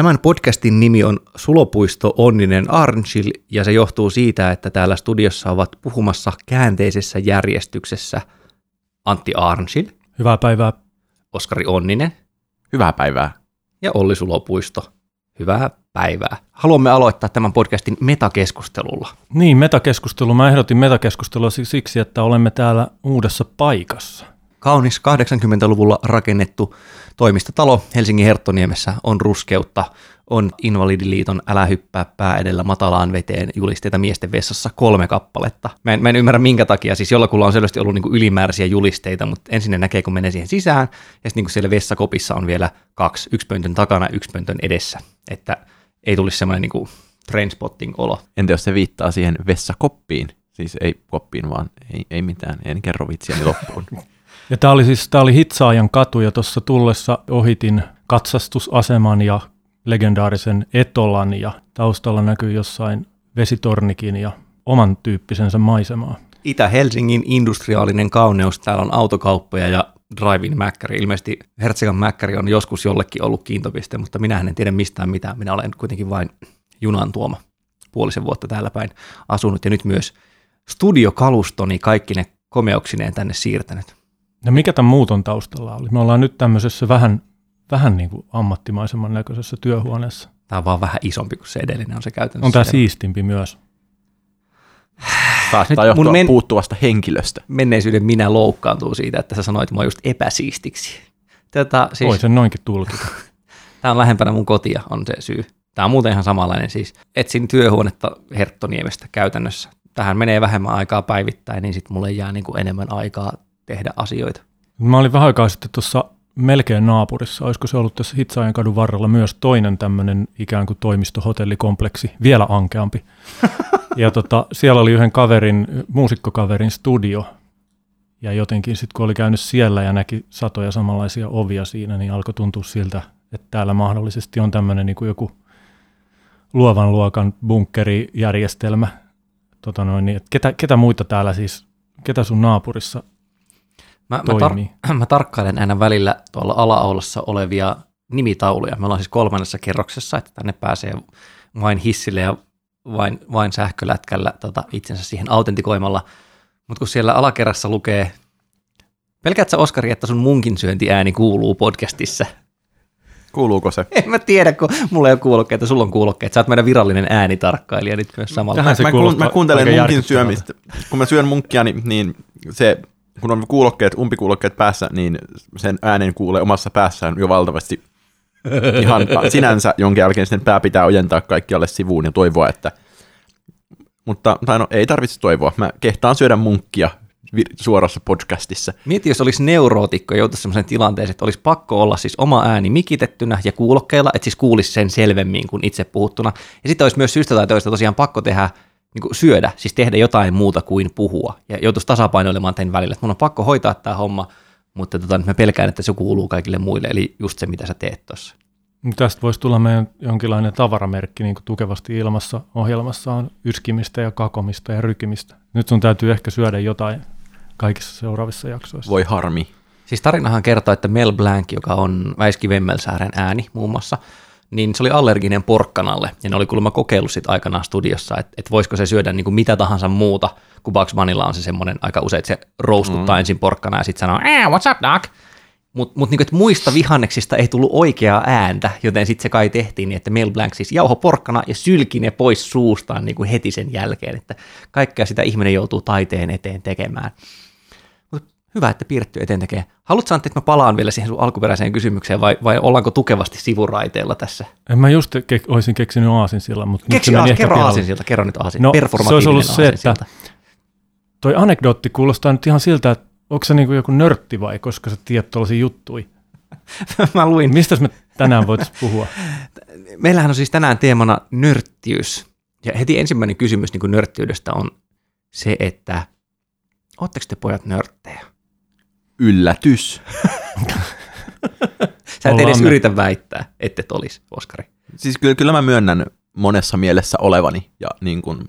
Tämän podcastin nimi on Sulopuisto Onninen Arnchill ja se johtuu siitä, että täällä studiossa ovat puhumassa käänteisessä järjestyksessä Antti Arnchill, Hyvää päivää. Oskari Onninen Hyvää päivää. ja Olli Sulopuisto. Hyvää päivää. Haluamme aloittaa tämän podcastin metakeskustelulla. Niin, metakeskustelu. Mä ehdotin metakeskustelua si- siksi, että olemme täällä uudessa paikassa. Kaunis 80-luvulla rakennettu toimistotalo Helsingin Herttoniemessä on ruskeutta, on Invalidiliiton Älä hyppää pää edellä matalaan veteen julisteita miesten vessassa kolme kappaletta. Mä en, mä en ymmärrä minkä takia, siis jollakulla on selvästi ollut niinku ylimääräisiä julisteita, mutta ensin ne näkee, kun menee siihen sisään, ja sitten niinku siellä vessakopissa on vielä kaksi, yksi pöntön takana ja yksi pöntön edessä, että ei tulisi semmoinen niinku trainspotting-olo. Entä jos se viittaa siihen vessakoppiin? Siis ei koppiin, vaan ei, ei mitään. En kerro vitsiäni loppuun. Ja tää oli siis tää oli Hitsaajan katu ja tuossa tullessa ohitin katsastusaseman ja legendaarisen Etolan ja taustalla näkyy jossain vesitornikin ja oman tyyppisensä maisemaa. Itä-Helsingin industriaalinen kauneus, täällä on autokauppoja ja drive-in mäkkäri. Ilmeisesti Hertsegan mäkkäri on joskus jollekin ollut kiintopiste, mutta minä en tiedä mistään mitään. Minä olen kuitenkin vain junan tuoma puolisen vuotta täällä päin asunut ja nyt myös studiokalustoni kaikki ne komeuksineen tänne siirtänyt. Ja mikä tämän muuton taustalla oli? Me ollaan nyt tämmöisessä vähän, vähän niin kuin ammattimaisemman näköisessä työhuoneessa. Tämä on vaan vähän isompi kuin se edellinen on se käytännössä. On tämä se siistimpi myös. Saattaa johtua mun men- puuttuvasta henkilöstä. Menneisyyden minä loukkaantuu siitä, että sä sanoit mua just epäsiistiksi. Tätä, Siis... siis, Voi sen noinkin tulkita. Tämä on lähempänä mun kotia, on se syy. Tämä on muuten ihan samanlainen siis. Etsin työhuonetta Herttoniemestä käytännössä. Tähän menee vähemmän aikaa päivittäin, niin sitten mulle jää niin kuin enemmän aikaa tehdä asioita. Mä olin vähän aikaa sitten tuossa melkein naapurissa. Olisiko se ollut tässä Hitsaajan kadun varrella myös toinen tämmöinen ikään kuin toimistohotellikompleksi, vielä ankeampi. ja tota, siellä oli yhden kaverin, muusikkokaverin studio. Ja jotenkin sitten kun oli käynyt siellä ja näki satoja samanlaisia ovia siinä, niin alkoi tuntua siltä, että täällä mahdollisesti on tämmöinen niin joku luovan luokan bunkkerijärjestelmä. Tota noin, niin, että ketä, ketä muita täällä siis, ketä sun naapurissa Mä, mä, tar- mä tarkkailen aina välillä tuolla ala-aulassa olevia nimitauluja. Me ollaan siis kolmannessa kerroksessa, että tänne pääsee vain hissille ja vain, vain sähkölätkällä tota, itsensä siihen autentikoimalla. Mutta kun siellä alakerrassa lukee, pelkäätkö sä Oskari, että sun munkin syöntiääni kuuluu podcastissa? Kuuluuko se? En mä tiedä, kun mulla ei ole kuulokkeita, sulla on kuulokkeet. Sä oot meidän virallinen äänitarkkailija nyt myös samalla. Tähän se mä, kuulostaa mä kuuntelen munkin syömistä. Kun mä syön munkkia, niin, niin se, kun on kuulokkeet, umpikuulokkeet päässä, niin sen äänen kuulee omassa päässään jo valtavasti ihan sinänsä, jonka jälkeen sitten pää pitää ojentaa kaikkialle sivuun ja toivoa, että mutta tai no, ei tarvitse toivoa. Mä kehtaan syödä munkkia suorassa podcastissa. Mieti, jos olisi neurootikko ja joutuisi sellaiseen tilanteeseen, että olisi pakko olla siis oma ääni mikitettynä ja kuulokkeilla, että siis kuulisi sen selvemmin kuin itse puhuttuna. Ja sitten olisi myös syystä tai toista tosiaan pakko tehdä, niin kuin syödä, siis tehdä jotain muuta kuin puhua. Ja joutuisi tasapainoilemaan tämän välillä, että mun on pakko hoitaa tämä homma, mutta tota, nyt mä pelkään, että se kuuluu kaikille muille, eli just se, mitä sä teet tuossa. Tästä voisi tulla meidän jonkinlainen tavaramerkki, niin kuin tukevasti ilmassa ohjelmassa on yskimistä ja kakomista ja rykimistä. Nyt sun täytyy ehkä syödä jotain kaikissa seuraavissa jaksoissa. Voi harmi. Siis tarinahan kertoo, että Mel Blanc, joka on Väiski Vemmelsaaren ääni muun muassa, niin se oli allerginen porkkanalle, ja ne oli kuulemma kokeillut sit aikanaan studiossa, että et voisiko se syödä niin kuin mitä tahansa muuta, kun Bugs Bunnylla on se semmoinen aika usein, että se rouskuttaa mm. ensin porkkana ja sitten sanoo, eh, what's up, doc? Mutta mut niinku, et muista vihanneksista ei tullut oikeaa ääntä, joten sitten se kai tehtiin niin, että Mel Blanc siis jauho porkkana ja sylki ne pois suustaan niinku heti sen jälkeen, että kaikkea sitä ihminen joutuu taiteen eteen tekemään. Hyvä, että piirretty eteen tekee. Haluatko Antti, että mä palaan vielä siihen sun alkuperäiseen kysymykseen vai, vai ollaanko tukevasti sivuraiteella tässä? En mä just ke- olisin keksinyt aasin sillä, mutta nyt Keksi meni aas, kerro aasin siltä, kerro nyt aasin. No, se olisi ollut se, että toi anekdootti kuulostaa nyt ihan siltä, että onko se niinku joku nörtti vai koska sä tiedät tuollaisia juttui. mä luin. Mistä me tänään voitaisiin puhua? Meillähän on siis tänään teemana nörttiys. Ja heti ensimmäinen kysymys niin nörttiydestä on se, että ootteko te pojat nörttejä? Yllätys. Sä et Ollaan edes me. yritä väittää, että et olisi, Oskari. Siis kyllä, kyllä mä myönnän monessa mielessä olevani ja niin kuin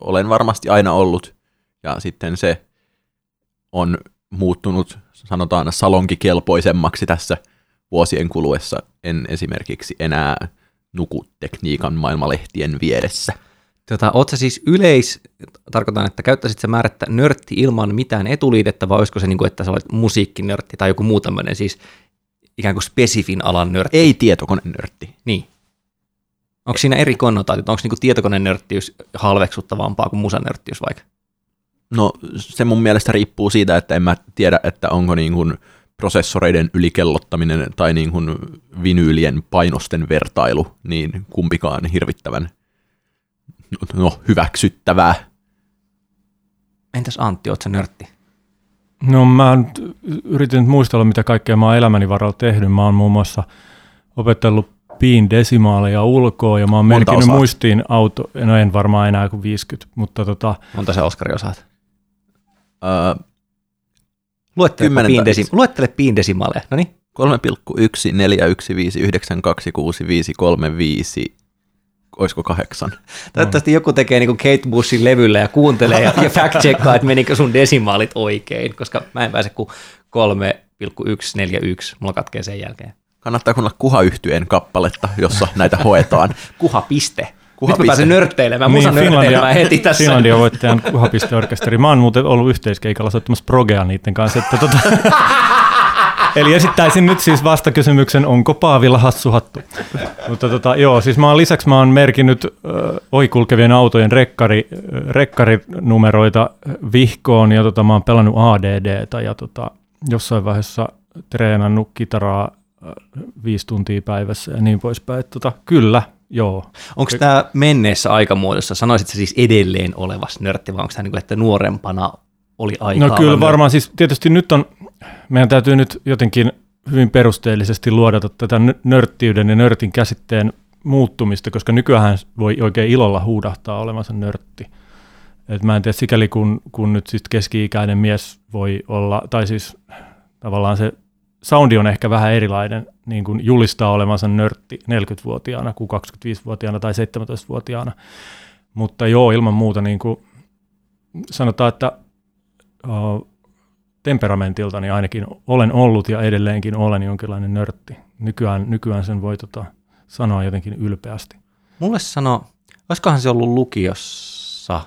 olen varmasti aina ollut ja sitten se on muuttunut sanotaan salonkikelpoisemmaksi tässä vuosien kuluessa. En esimerkiksi enää nukutekniikan maailmalehtien vieressä. Tota, oot sä siis yleis, tarkoitan, että käyttäisit sä määrättä nörtti ilman mitään etuliitettä, vai olisiko se niin kuin, että sä olet musiikkinörtti tai joku muu tämmöinen siis ikään kuin spesifin alan nörtti? Ei tietokonenörtti. Niin. Onko siinä eri konnotaatiot? Onko niin tietokonenörttiys halveksuttavampaa kuin musanörttiys vaikka? No se mun mielestä riippuu siitä, että en mä tiedä, että onko niin kuin prosessoreiden ylikellottaminen tai niin kuin vinyylien painosten vertailu, niin kumpikaan hirvittävän no, hyväksyttävää. Entäs Antti, oot sä nörtti? No mä nyt yritin nyt muistella, mitä kaikkea mä oon elämäni varalla tehnyt. Mä oon muun muassa opetellut piin desimaaleja ulkoa ja mä oon Monta merkinnyt osaat? muistiin auto, no en varmaan enää kuin 50, mutta tota, Monta se Oskari osaat? Öö, Luettele piin, desi- luettele piin desimaleja. No niin. 3,141592535, olisiko kahdeksan? Toivottavasti joku tekee niin kuin Kate Bushin levyllä ja kuuntelee ja, ja fact-checkaa, että menikö sun desimaalit oikein, koska mä en pääse kuin 3,141. Mulla katkee sen jälkeen. Kannattaa kuunnella kuha yhtyeen kappaletta, jossa näitä hoetaan. Kuha piste. Kuha Nyt mä pääsen nörtteilemään, musa Niin, nörtteilemään heti tässä. Finlandia voittajan kuhapisteorkesteri. Mä oon muuten ollut yhteiskeikalla soittamassa progea niiden kanssa. Että tota, Eli esittäisin nyt siis vastakysymyksen, onko Paavilla hassu hattu? Mutta tota, joo, siis mä oon lisäksi mä oon merkinnyt ö, ohikulkevien autojen rekkari, ö, rekkarinumeroita vihkoon ja tota, mä oon pelannut ADDtä ja tota, jossain vaiheessa treenannut kitaraa ö, viisi tuntia päivässä ja niin poispäin. Et Tota, kyllä, joo. Onko tämä menneessä aikamuodossa, sanoisit sä siis edelleen olevas nörtti, vai onko tämä niin kuin, että nuorempana oli aikaa? No kyllä varmaan, siis tietysti nyt on, meidän täytyy nyt jotenkin hyvin perusteellisesti luodata tätä nö- nörttiyden ja nörtin käsitteen muuttumista, koska nykyään voi oikein ilolla huudahtaa olevansa nörtti. Et mä en tiedä, sikäli kun, kun nyt siis keski-ikäinen mies voi olla, tai siis tavallaan se soundi on ehkä vähän erilainen, niin kuin julistaa olevansa nörtti 40-vuotiaana kuin 25-vuotiaana tai 17-vuotiaana. Mutta joo, ilman muuta niin kuin sanotaan, että uh, temperamentilta niin ainakin olen ollut ja edelleenkin olen jonkinlainen nörtti. Nykyään, nykyään sen voi tota, sanoa jotenkin ylpeästi. Mulle sano, olisikohan se ollut lukiossa,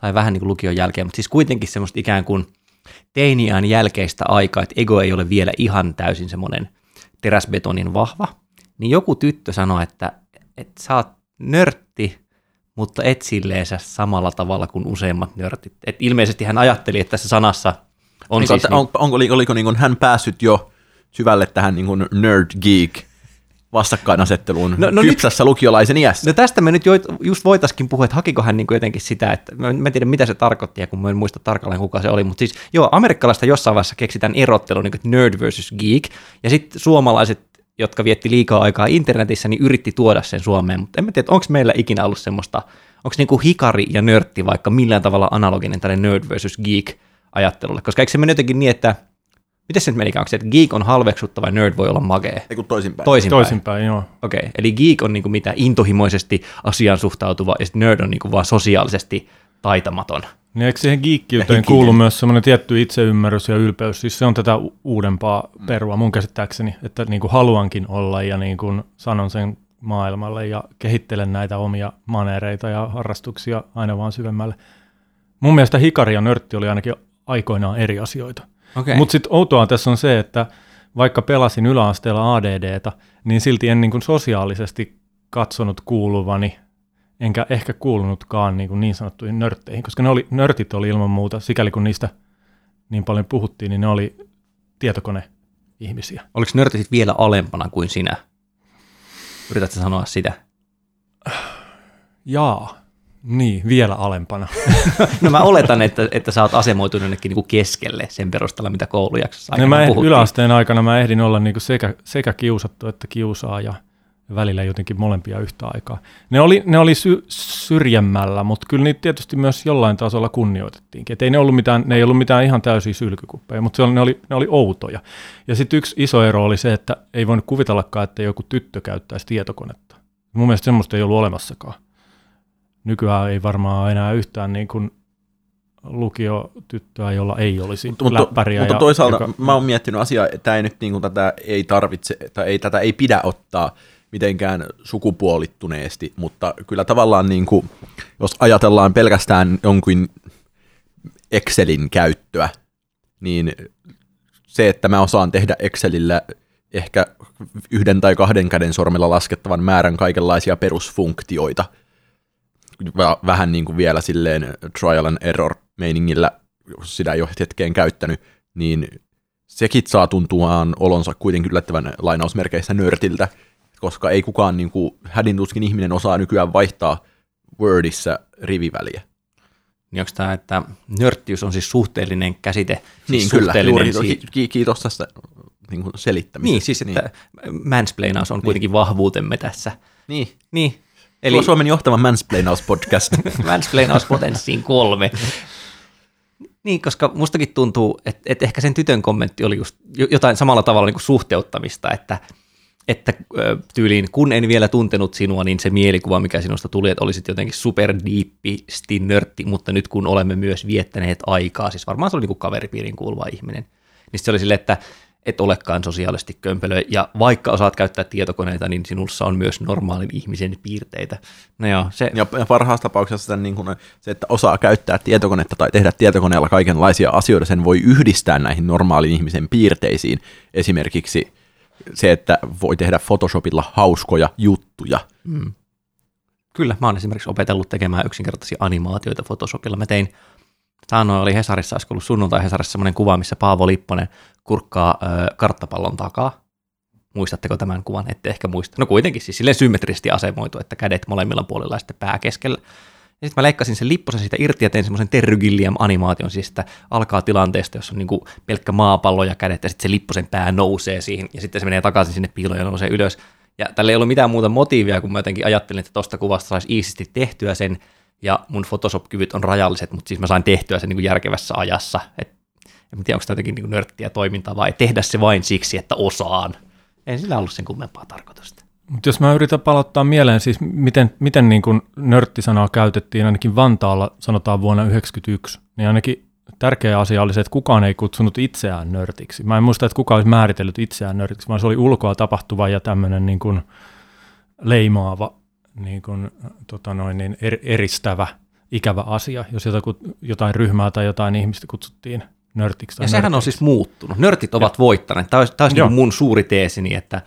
tai vähän niin kuin lukion jälkeen, mutta siis kuitenkin semmoista ikään kuin teiniään jälkeistä aikaa, että ego ei ole vielä ihan täysin semmoinen teräsbetonin vahva, niin joku tyttö sanoi, että, että sä oot nörtti, mutta et silleensä samalla tavalla kuin useimmat nörtit. Et ilmeisesti hän ajatteli, että tässä sanassa on Onko, siis... on, onko, oliko, oliko niin kuin hän päässyt jo syvälle tähän niin kuin nerd geek vastakkainasetteluun No- no, kypsässä nyt, lukiolaisen iässä? No tästä me nyt jo, just voitaisiin puhua, että hakiko hän niin kuin jotenkin sitä, että mä, mä en tiedä mitä se tarkoitti, ja kun mä en muista tarkalleen kuka se oli, mutta siis joo, amerikkalaista jossain vaiheessa keksitään erottelu niin kuin nerd versus geek, ja sitten suomalaiset, jotka vietti liikaa aikaa internetissä, niin yritti tuoda sen Suomeen, mutta en mä tiedä, onko meillä ikinä ollut semmoista, onko niinku hikari ja nörtti vaikka millään tavalla analoginen tälle nerd versus geek ajattelulle, koska eikö se mene jotenkin niin, että miten se nyt menikään, onko se, että geek on halveksuttava ja nerd voi olla magee? Ei kun toisinpäin. Toisinpäin. Toisinpäin, joo. Okei, eli geek on niinku mitä intohimoisesti asiaan suhtautuva, ja nerd on niinku vaan sosiaalisesti taitamaton. Niin eikö siihen geekkiyteen kuulu myös semmoinen tietty itseymmärrys ja ylpeys? Siis se on tätä uudempaa perua mun käsittääkseni, että niin kuin haluankin olla ja niin kuin sanon sen maailmalle ja kehittelen näitä omia manereita ja harrastuksia aina vaan syvemmälle. Mun mielestä hikari ja nörtti oli ainakin aikoinaan eri asioita. Okei. Mutta sitten outoa tässä on se, että vaikka pelasin yläasteella ADDtä, niin silti en niin kuin sosiaalisesti katsonut kuuluvani, enkä ehkä kuulunutkaan niin, kuin niin sanottuihin nörtteihin, koska ne oli, nörtit oli ilman muuta, sikäli kun niistä niin paljon puhuttiin, niin ne oli tietokone-ihmisiä. Oliko nörtti sit vielä alempana kuin sinä? Yritätkö sanoa sitä? Jaa, niin, vielä alempana. No mä oletan, että, että sä oot asemoitunut jonnekin niinku keskelle sen perusteella, mitä koulujaksossa No aikana mä eh- puhuttiin. yläasteen aikana mä ehdin olla niin kuin sekä, sekä kiusattu että kiusaaja välillä jotenkin molempia yhtä aikaa. Ne oli, ne oli sy- syrjemmällä, mutta kyllä niitä tietysti myös jollain tasolla kunnioitettiinkin. Et ei ne, ollut mitään, ne ei ollut mitään ihan täysiä sylkykuppeja, mutta se oli, ne, oli, ne oli outoja. Ja sitten yksi iso ero oli se, että ei voinut kuvitellakaan, että joku tyttö käyttäisi tietokonetta. Mun mielestä semmoista ei ollut olemassakaan. Nykyään ei varmaan enää yhtään niin kuin lukiotyttöä, jolla ei olisi Mutta, mutta, läppäriä. mutta ja, toisaalta joka- mä oon miettinyt asiaa, että ei nyt niin kuin tätä ei tarvitse, tai ei, tätä ei pidä ottaa mitenkään sukupuolittuneesti, mutta kyllä tavallaan niin kuin, jos ajatellaan pelkästään jonkin Excelin käyttöä, niin se, että mä osaan tehdä Excelillä ehkä yhden tai kahden käden sormella laskettavan määrän kaikenlaisia perusfunktioita, vähän niin kuin vielä silleen trial and error meiningillä, jos sitä ei ole hetkeen käyttänyt, niin sekin saa tuntumaan olonsa kuitenkin yllättävän lainausmerkeissä nörtiltä, koska ei kukaan niin kuin, hädintuskin ihminen osaa nykyään vaihtaa Wordissa riviväliä. Niin onko tämä, että nörttiys on siis suhteellinen käsite? Siis niin kyllä, juuri, si- kiitos tästä niin kuin selittämisestä. Niin, siis että niin. mansplainaus on kuitenkin niin. vahvuutemme tässä. Niin. Niin. Eli... Tuo Suomen johtava mansplainaus-podcast. mansplainaus-potenssiin kolme. Niin, koska mustakin tuntuu, että, että ehkä sen tytön kommentti oli just jotain samalla tavalla niin kuin suhteuttamista, että, että tyyliin kun en vielä tuntenut sinua, niin se mielikuva, mikä sinusta tuli, että olisit jotenkin superdiippisti nörtti, mutta nyt kun olemme myös viettäneet aikaa, siis varmaan se oli niin kuin kaveripiirin kuuluva ihminen, niin se oli silleen, että et olekaan sosiaalisesti kömpelö, ja vaikka osaat käyttää tietokoneita, niin sinussa on myös normaalin ihmisen piirteitä. No joo, se... Ja parhaassa tapauksessa niin kuin, se, että osaa käyttää tietokonetta tai tehdä tietokoneella kaikenlaisia asioita, sen voi yhdistää näihin normaalin ihmisen piirteisiin. Esimerkiksi se, että voi tehdä Photoshopilla hauskoja juttuja. Mm. Kyllä, mä oon esimerkiksi opetellut tekemään yksinkertaisia animaatioita Photoshopilla. Mä tein Taannoin oli Hesarissa, olisiko ollut sunnuntai Hesarissa semmoinen kuva, missä Paavo Lipponen kurkkaa ö, karttapallon takaa. Muistatteko tämän kuvan? Ette ehkä muista. No kuitenkin siis silleen symmetrisesti asemoitu, että kädet molemmilla puolilla ja sitten pää keskellä. Ja sitten mä leikkasin sen lipposen siitä irti ja tein semmoisen Terry Gilliam-animaation, siis että alkaa tilanteesta, jossa on niinku pelkkä maapallo ja kädet, ja sitten se lipposen pää nousee siihen, ja sitten se menee takaisin sinne piiloon ja nousee ylös. Ja tällä ei ollut mitään muuta motiivia, kun mä jotenkin ajattelin, että tuosta kuvasta saisi iisisti tehtyä sen, ja mun Photoshop-kyvyt on rajalliset, mutta siis mä sain tehtyä sen niin kuin järkevässä ajassa. Et, en tiedä, onko tämä jotenkin niin nörttiä toimintaa vai tehdä se vain siksi, että osaan. Ei sillä ollut sen kummempaa tarkoitusta. Mutta jos mä yritän palauttaa mieleen, siis miten, miten niin kuin nörttisanaa käytettiin ainakin Vantaalla, sanotaan vuonna 1991, niin ainakin tärkeä asia oli se, että kukaan ei kutsunut itseään nörtiksi. Mä en muista, että kukaan olisi määritellyt itseään nörtiksi, vaan se oli ulkoa tapahtuva ja tämmöinen niin kuin leimaava niin kuin, tota noin, niin er, eristävä, ikävä asia, jos jotain ryhmää tai jotain ihmistä kutsuttiin nörtiksi. Ja sehän on siis muuttunut. Nörtit ovat ja. voittaneet. Tämä olisi, tämä olisi niin mun suuri teesini, että,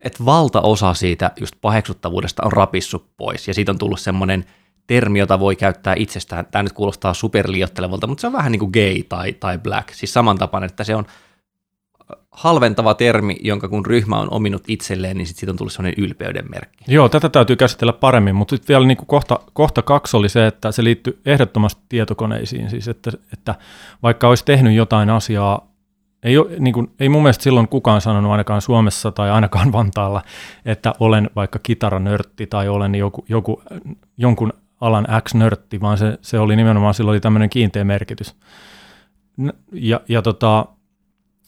että valtaosa siitä just paheksuttavuudesta on rapissut pois, ja siitä on tullut semmoinen termi, jota voi käyttää itsestään. Tämä nyt kuulostaa superliiottelevalta, mutta se on vähän niin kuin gay tai, tai black, siis samantapainen, että se on – halventava termi, jonka kun ryhmä on ominut itselleen, niin sit siitä on tullut sellainen ylpeyden merkki. Joo, tätä täytyy käsitellä paremmin, mutta sitten vielä niin kuin kohta, kohta kaksi oli se, että se liittyy ehdottomasti tietokoneisiin, siis että, että vaikka olisi tehnyt jotain asiaa, ei, niin kuin, ei mun mielestä silloin kukaan sanonut ainakaan Suomessa tai ainakaan Vantaalla, että olen vaikka kitaranörtti tai olen joku, joku, jonkun alan X-nörtti, vaan se, se oli nimenomaan, sillä oli tämmöinen kiinteä merkitys. Ja, ja tota,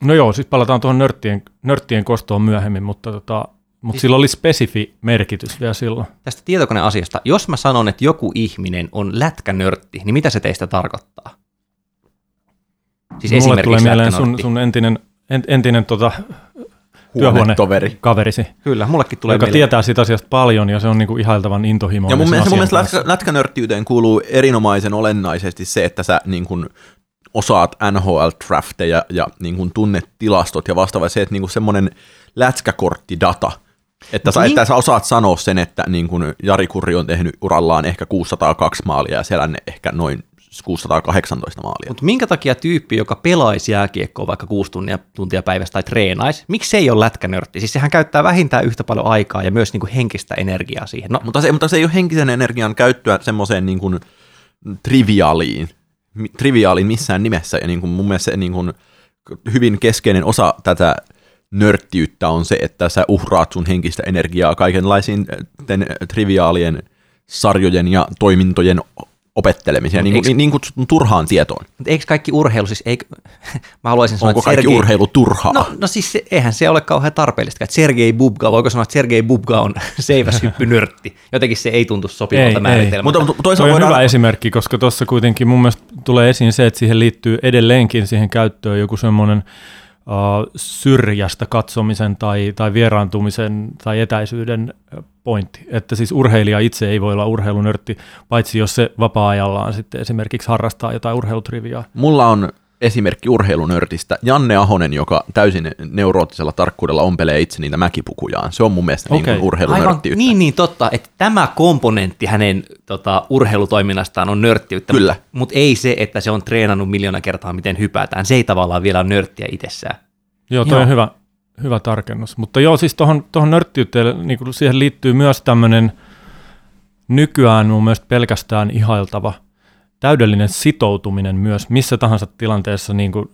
No joo, siis palataan tuohon nörttien, nörttien kostoon myöhemmin, mutta, tota, mutta siis, sillä oli spesifi merkitys vielä silloin. Tästä tietokoneasiasta, jos mä sanon, että joku ihminen on lätkänörtti, niin mitä se teistä tarkoittaa? Siis Mulle tulee mieleen sun, sun entinen, entinen tota, työhuonetoveri. kaverisi. Kyllä, mullekin tulee Joka mieleen. tietää siitä asiasta paljon ja se on niinku ihailtavan intohimoinen. Ja mun mielestä, mun mielestä lätkä, lätkänörttiyteen kuuluu erinomaisen olennaisesti se, että sä niin kun osaat NHL-drafteja ja niin kuin tunnet tilastot ja vastaava se, että niin kuin semmoinen lätkäkorttidata, että sä, niin. että sä osaat sanoa sen, että niin kuin Jari Kurri on tehnyt urallaan ehkä 602 maalia ja Selänne ehkä noin 618 maalia. Mutta minkä takia tyyppi, joka pelaisi jääkiekkoa vaikka kuusi tuntia, tuntia päivästä tai treenaisi, miksi se ei ole lätkänörtti? Siis sehän käyttää vähintään yhtä paljon aikaa ja myös niin kuin henkistä energiaa siihen. No. Mutta, se, mutta se ei ole henkisen energian käyttöä semmoiseen niin kuin triviaaliin triviaalin missään nimessä, ja niin kuin mun mielestä se niin kuin hyvin keskeinen osa tätä nörttiyttä on se, että sä uhraat sun henkistä energiaa kaikenlaisiin triviaalien sarjojen ja toimintojen opettelemiseen, niin, eikö, niin kutsutun turhaan tietoon. Mutta eikö kaikki urheilu, siis eikö, mä haluaisin sanoa, Onko kaikki Sergei, urheilu turhaa? No, no siis se, eihän se ole kauhean tarpeellista, että Sergei Bubka, voiko sanoa, että Sergei Bubka on seiväshyppynörtti, jotenkin se ei tuntu sopivalta määritelmältä. Mutta, mutta toisaalta on voidaan... hyvä esimerkki, koska tuossa kuitenkin mun mielestä tulee esiin se, että siihen liittyy edelleenkin siihen käyttöön joku semmoinen syrjästä katsomisen tai, tai vieraantumisen tai etäisyyden pointti. Että siis urheilija itse ei voi olla urheilunörtti, paitsi jos se vapaa-ajallaan sitten esimerkiksi harrastaa jotain urheilutriviaa. Mulla on esimerkki urheilunörtistä. Janne Ahonen, joka täysin neuroottisella tarkkuudella ompelee itse niitä mäkipukujaan. Se on mun mielestä okay. niin urheilunörttiyttä. niin, niin, totta. Että tämä komponentti hänen tota, urheilutoiminnastaan on nörttiyttä. Kyllä. Mutta ei se, että se on treenannut miljoona kertaa, miten hypätään. Se ei tavallaan vielä ole nörttiä itsessään. Joo, toi joo. on hyvä, hyvä tarkennus. Mutta joo, siis tuohon, tuohon nörttiyteen niin siihen liittyy myös tämmöinen nykyään mun mielestä pelkästään ihailtava – täydellinen sitoutuminen myös missä tahansa tilanteessa niin kuin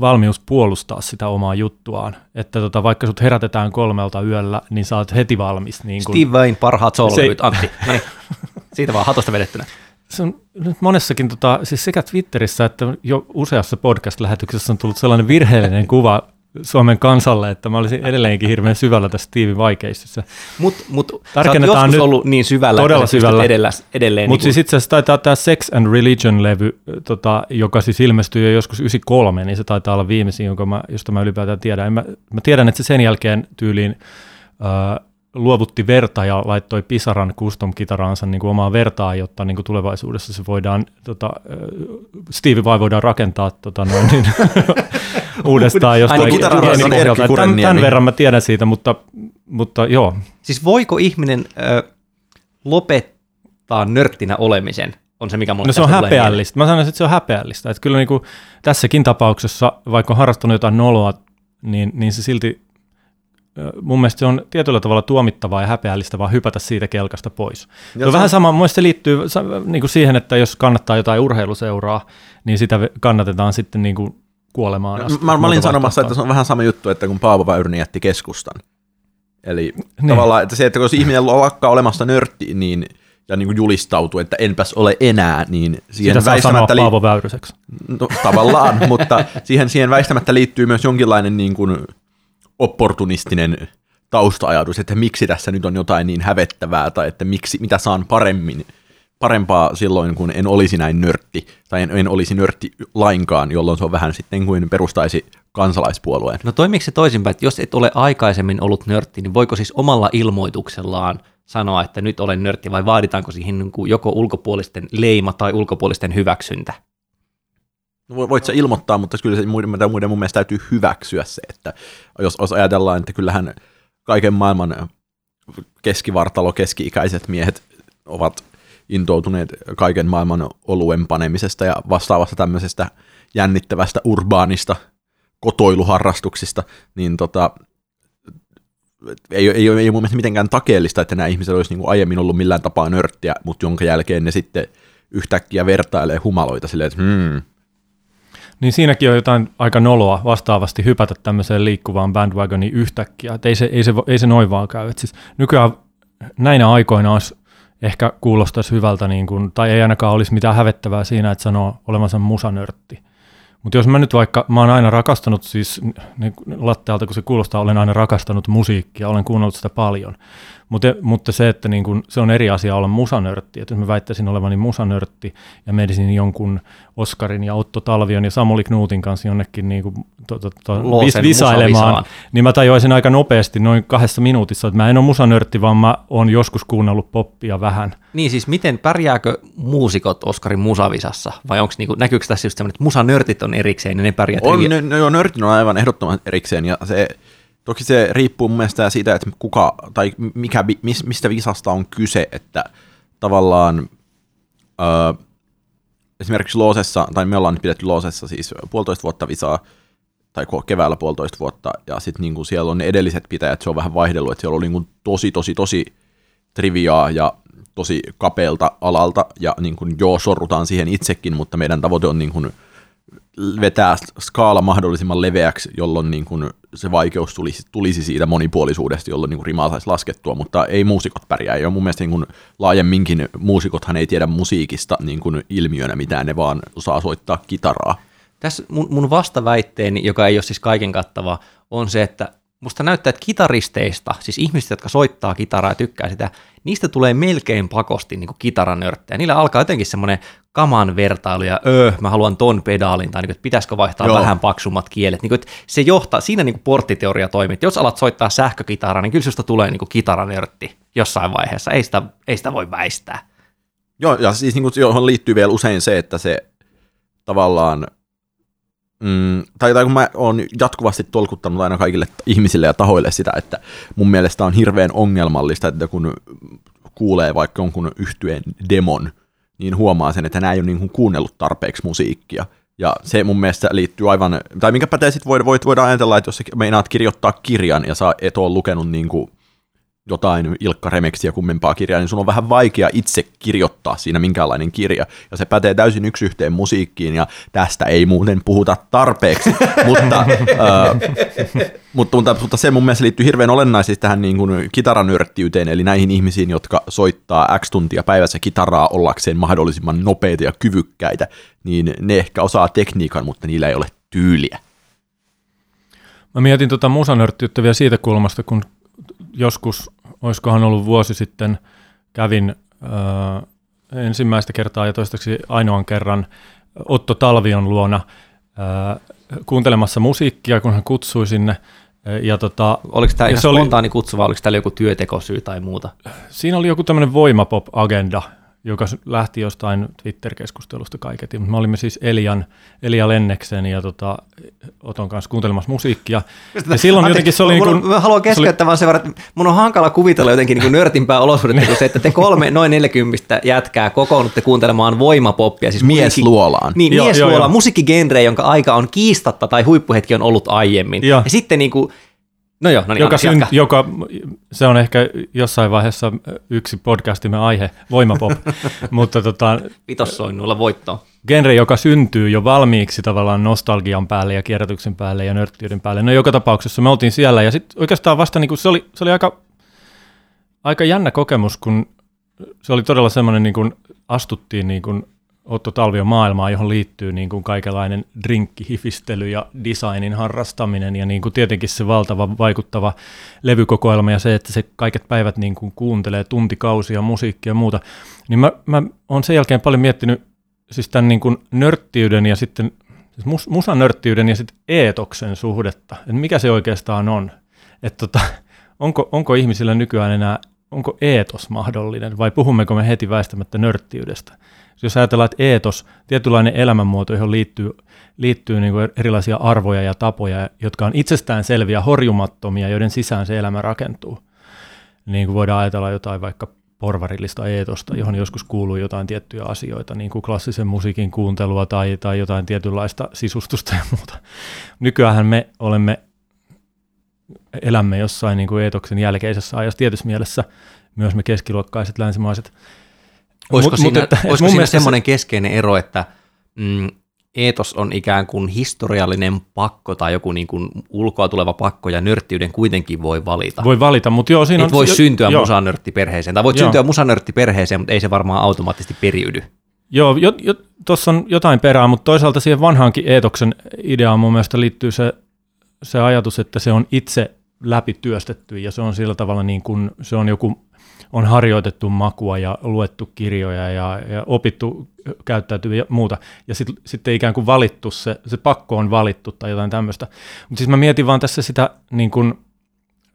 valmius puolustaa sitä omaa juttuaan. Että tota, vaikka sut herätetään kolmelta yöllä, niin sä oot heti valmis. Niin kuin... Steve Vain parhaat solvyt, se... Antti. No niin, siitä vaan hatosta vedettynä. Se on nyt monessakin, tota, siis sekä Twitterissä että jo useassa podcast-lähetyksessä on tullut sellainen virheellinen kuva Suomen kansalle, että mä olisin edelleenkin hirveän syvällä tässä Stevie vaikeissa. Mutta mut, sä nyt ollut niin syvällä, todella että syvällä. Edellä, edelleen. Mutta niin siis itse asiassa taitaa tämä Sex and Religion-levy, tota, joka siis ilmestyi jo joskus 93, niin se taitaa olla viimeisin, jonka mä, josta mä ylipäätään tiedän. Mä, mä tiedän, että se sen jälkeen tyyliin äh, luovutti verta ja laittoi Pisaran custom-kitaraansa niin kuin omaa vertaa, jotta niin kuin tulevaisuudessa se voidaan, tota, Stevie vai voidaan rakentaa tota, noin, niin, uudestaan jostain Aini, tämän, tämän, tämän verran mä tiedän siitä, mutta, mutta joo. Siis voiko ihminen ö, lopettaa nörttinä olemisen? On se, mikä mulle No se on häpeällistä. Mä sanoisin, että se on häpeällistä. Että kyllä niin kuin tässäkin tapauksessa, vaikka on harrastanut jotain noloa, niin, niin se silti mun mielestä se on tietyllä tavalla tuomittavaa ja häpeällistä vaan hypätä siitä kelkasta pois. Ja se vähän sama, mun se liittyy niin kuin siihen, että jos kannattaa jotain urheiluseuraa, niin sitä kannatetaan sitten niin kuin kuolemaan asti. Mä, mä olin sanomassa, että se on vähän sama juttu, että kun Paavo Väyrynen jätti keskustan. Eli niin. tavallaan, että se, että jos ihminen lakkaa olemassa nörtti, niin ja niin kuin julistautuu, että enpäs ole enää, niin siihen Sitä väistämättä... Li- Paavo Väyryseksi. No, tavallaan, mutta siihen, siihen väistämättä liittyy myös jonkinlainen niin kuin opportunistinen tausta-ajatus, että miksi tässä nyt on jotain niin hävettävää, tai että miksi, mitä saan paremmin, parempaa silloin, kun en olisi näin nörtti, tai en, en olisi nörtti lainkaan, jolloin se on vähän sitten kuin perustaisi kansalaispuolueen. No toimiko se toisinpäin, että jos et ole aikaisemmin ollut nörtti, niin voiko siis omalla ilmoituksellaan sanoa, että nyt olen nörtti, vai vaaditaanko siihen niin joko ulkopuolisten leima tai ulkopuolisten hyväksyntä? No voit sä ilmoittaa, mutta kyllä se muiden, muiden mun mielestä täytyy hyväksyä se, että jos, jos ajatellaan, että kyllähän kaiken maailman keskivartalo, keski-ikäiset miehet ovat intoutuneet kaiken maailman oluen panemisesta ja vastaavasta tämmöisestä jännittävästä urbaanista kotoiluharrastuksista, niin tota, ei, ei, ei, ei mun mielestä mitenkään takeellista, että nämä ihmiset olisi niin aiemmin ollut millään tapaa nörttiä, mutta jonka jälkeen ne sitten yhtäkkiä vertailee humaloita silleen, että hmm, niin siinäkin on jotain aika noloa vastaavasti hypätä tämmöiseen liikkuvaan bandwagoniin yhtäkkiä. Et ei, se, ei, se, ei se noin vaan käy. Et siis nykyään näinä aikoina olisi ehkä kuulostaisi hyvältä, niin kuin, tai ei ainakaan olisi mitään hävettävää siinä, että sanoo olevansa musanörtti. Mutta jos mä nyt vaikka, mä oon aina rakastanut siis, niin lattealta kun se kuulostaa, olen aina rakastanut musiikkia, olen kuunnellut sitä paljon. Mutta, mutta se, että niin kun, se on eri asia olla musanörtti. Että jos mä väittäisin olevani musanörtti ja menisin jonkun Oskarin ja Otto Talvion ja Samuli Knuutin kanssa jonnekin niin kuin, to, to, to, vis, visailemaan, niin mä tajuaisin aika nopeasti noin kahdessa minuutissa, että mä en ole musanörtti, vaan mä oon joskus kuunnellut poppia vähän. Niin siis miten, pärjääkö muusikot Oskarin musavisassa? Vai onko niinku, näkyykö tässä just semmoinen, että musanörtit on erikseen ja ne pärjää? On, ne, ne, joo, nörtit on aivan ehdottomasti erikseen ja se Toki se riippuu mun mielestä siitä, että kuka tai mikä, mistä visasta on kyse, että tavallaan öö, esimerkiksi Loosessa, tai me ollaan nyt pidetty Loosessa siis puolitoista vuotta visaa, tai keväällä puolitoista vuotta, ja sitten niinku siellä on ne edelliset pitäjät, se on vähän vaihdellut, että siellä on niinku tosi, tosi, tosi triviaa ja tosi kapealta alalta, ja niinku, joo, sorrutaan siihen itsekin, mutta meidän tavoite on niinku vetää skaala mahdollisimman leveäksi, jolloin niin kuin se vaikeus tulisi, tulisi siitä monipuolisuudesta, jolloin niin rimaa saisi laskettua, mutta ei muusikot pärjää. Ja mun mielestä niin kuin laajemminkin muusikothan ei tiedä musiikista niin kuin ilmiönä mitään, ne vaan saa soittaa kitaraa. Tässä mun, mun vastaväitteeni, joka ei ole siis kaiken kattava, on se, että musta näyttää, että kitaristeista, siis ihmisistä, jotka soittaa kitaraa ja tykkää sitä, niistä tulee melkein pakosti niin kitaranörttejä. Niillä alkaa jotenkin semmoinen kaman vertailu ja öö, mä haluan ton pedaalin, tai niin kuin, että pitäisikö vaihtaa Joo. vähän paksummat kielet. Niin kuin, että se johtaa, siinä niin kuin porttiteoria toimii. Että jos alat soittaa sähkökitaraa, niin kyllä susta tulee niin kuin kitaranörtti jossain vaiheessa. Ei sitä, ei sitä voi väistää. Joo, ja siis niin kuin, johon liittyy vielä usein se, että se tavallaan Mm, tai, tai kun mä oon jatkuvasti tolkuttanut aina kaikille ihmisille ja tahoille sitä, että mun mielestä on hirveän ongelmallista, että kun kuulee vaikka jonkun yhtyeen demon, niin huomaa sen, että nämä ei ole niin kuin kuunnellut tarpeeksi musiikkia. Ja se mun mielestä liittyy aivan, tai minkä pätee sitten void, voidaan ajatella, että jos meinaat kirjoittaa kirjan ja sä et ole lukenut niin kuin jotain Ilkka Remeksiä kummempaa kirjaa, niin sun on vähän vaikea itse kirjoittaa siinä minkälainen kirja. Ja se pätee täysin yksi yhteen musiikkiin, ja tästä ei muuten puhuta tarpeeksi. mutta, äh, mutta, mutta, mutta, se mun mielestä liittyy hirveän olennaisesti tähän niin kuin kitaranörttiyteen, eli näihin ihmisiin, jotka soittaa X tuntia päivässä kitaraa ollakseen mahdollisimman nopeita ja kyvykkäitä, niin ne ehkä osaa tekniikan, mutta niillä ei ole tyyliä. Mä mietin tuota musanörttiyttä vielä siitä kulmasta, kun joskus, olisikohan ollut vuosi sitten, kävin äh, ensimmäistä kertaa ja toistaiseksi ainoan kerran Otto Talvion luona äh, kuuntelemassa musiikkia, kun hän kutsui sinne. Ja tota, oliko tämä ihan spontaani oli, kutsu vai oliko täällä joku työtekosyy tai muuta? Siinä oli joku tämmöinen voimapop-agenda, joka lähti jostain Twitter-keskustelusta kaiketi. Me olimme siis Elian, Elia Lenneksen ja tota, Oton kanssa kuuntelemassa musiikkia. Ja silloin Anteeksi, jotenkin se oli... Mun, niin kuin, mä haluan keskeyttää vaan sen verran, että mun on hankala kuvitella jotenkin niin nörtimpää olosuhdetta kuin se, että te kolme noin 40 jätkää kokoonnutte kuuntelemaan voimapoppia. Siis mies luolaan. Niin, mies luolaan, musiikkigenre, jonka aika on kiistatta tai huippuhetki on ollut aiemmin. Ja, ja sitten niin kuin, No joo, no niin, joka, syn, joka, se on ehkä jossain vaiheessa yksi podcastimme aihe, voimapop, mutta tota, Vitossoinnuilla voittoa. Genre, joka syntyy jo valmiiksi tavallaan nostalgian päälle ja kierrätyksen päälle ja nörttiyden päälle. No joka tapauksessa me oltiin siellä ja sitten oikeastaan vasta niin kuin se, oli, se oli aika, aika jännä kokemus, kun se oli todella semmoinen, niin kuin astuttiin niin kuin Otto Talvion maailmaa, johon liittyy niin kuin kaikenlainen drinkkihifistely ja designin harrastaminen ja niin kuin tietenkin se valtava vaikuttava levykokoelma ja se, että se kaiket päivät niin kuin kuuntelee tuntikausia musiikkia ja muuta, niin mä, mä oon sen jälkeen paljon miettinyt siis tämän niin kuin nörttiyden ja sitten siis mus, musanörttiyden ja sitten eetoksen suhdetta, että mikä se oikeastaan on, että tota, onko, onko ihmisillä nykyään enää, onko eetos mahdollinen vai puhummeko me heti väistämättä nörttiydestä? Jos ajatellaan, että eetos, tietynlainen elämänmuoto, johon liittyy, liittyy niin kuin erilaisia arvoja ja tapoja, jotka on itsestään selviä, horjumattomia, joiden sisään se elämä rakentuu. Niin kuin voidaan ajatella jotain vaikka porvarillista eetosta, johon joskus kuuluu jotain tiettyjä asioita, niin kuin klassisen musiikin kuuntelua tai, tai jotain tietynlaista sisustusta ja muuta. Nykyään me olemme, elämme jossain niin kuin eetoksen jälkeisessä ajassa tietyssä mielessä, myös me keskiluokkaiset länsimaiset, Olisiko mut, siinä, olisiko siinä semmoinen se... keskeinen ero, että mm, eetos on ikään kuin historiallinen pakko tai joku niin kuin ulkoa tuleva pakko ja nörttiyden kuitenkin voi valita. Voi valita, mutta joo, siinä Et on... voi jo, syntyä joo. musanörttiperheeseen, tai voit joo. syntyä musanörttiperheeseen, mutta ei se varmaan automaattisesti periydy. Joo, jo, jo, tuossa on jotain perää, mutta toisaalta siihen vanhaankin eetoksen ideaan mun mielestä liittyy se, se ajatus, että se on itse läpityöstetty ja se on sillä tavalla niin kuin, se on joku on harjoitettu makua ja luettu kirjoja ja, ja opittu käyttäytyä ja muuta. Ja sitten sit ikään kuin valittu se, se pakko on valittu tai jotain tämmöistä. Mutta siis mä mietin vaan tässä sitä niin kuin,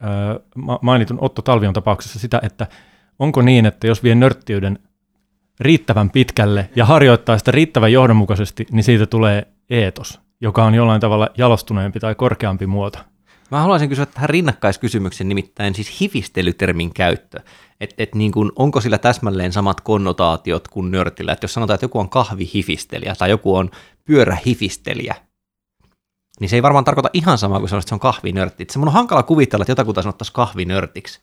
äh, mainitun Otto Talvion tapauksessa sitä, että onko niin, että jos vie nörttiyden riittävän pitkälle ja harjoittaa sitä riittävän johdonmukaisesti, niin siitä tulee eetos, joka on jollain tavalla jalostuneempi tai korkeampi muoto. Mä haluaisin kysyä tähän rinnakkaiskysymyksen, nimittäin siis hifistelytermin käyttö. Et, et niin kuin, onko sillä täsmälleen samat konnotaatiot kuin nörtillä? Että jos sanotaan, että joku on kahvihifistelijä tai joku on pyörähifistelijä, niin se ei varmaan tarkoita ihan samaa kuin sanoa, että se on kahvinörtti. Se on hankala kuvitella, että jotakuta sanottaisiin kahvinörtiksi.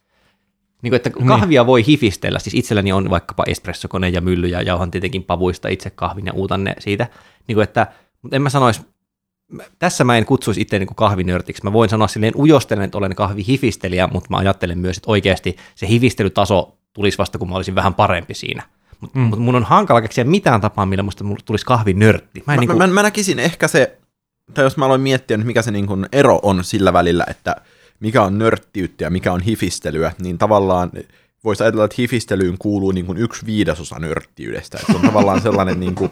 Niin kuin, että niin. kahvia niin. voi hifistellä, siis itselläni on vaikkapa espressokone ja mylly ja jauhan tietenkin pavuista itse kahvin ja uutan ne siitä. Niin kuin, että, mutta en mä sanoisi, tässä mä en kutsuisi itse niin kahvinörtiksi. Mä voin sanoa silleen ujostelen, että olen kahvihifistelijä, mutta mä ajattelen myös, että oikeasti se hifistelytaso tulisi vasta, kun mä olisin vähän parempi siinä. Mutta mm. mut mun on hankala keksiä mitään tapaa, millä musta tulisi kahvinörtti. Mä, mä, niin kuin... mä, mä näkisin ehkä se, tai jos mä aloin miettiä nyt, mikä se niin kuin ero on sillä välillä, että mikä on nörttiyttä ja mikä on hifistelyä, niin tavallaan voisi ajatella, että hifistelyyn kuuluu niin kuin yksi viidesosa nörttiydestä. Että se on tavallaan sellainen niin kuin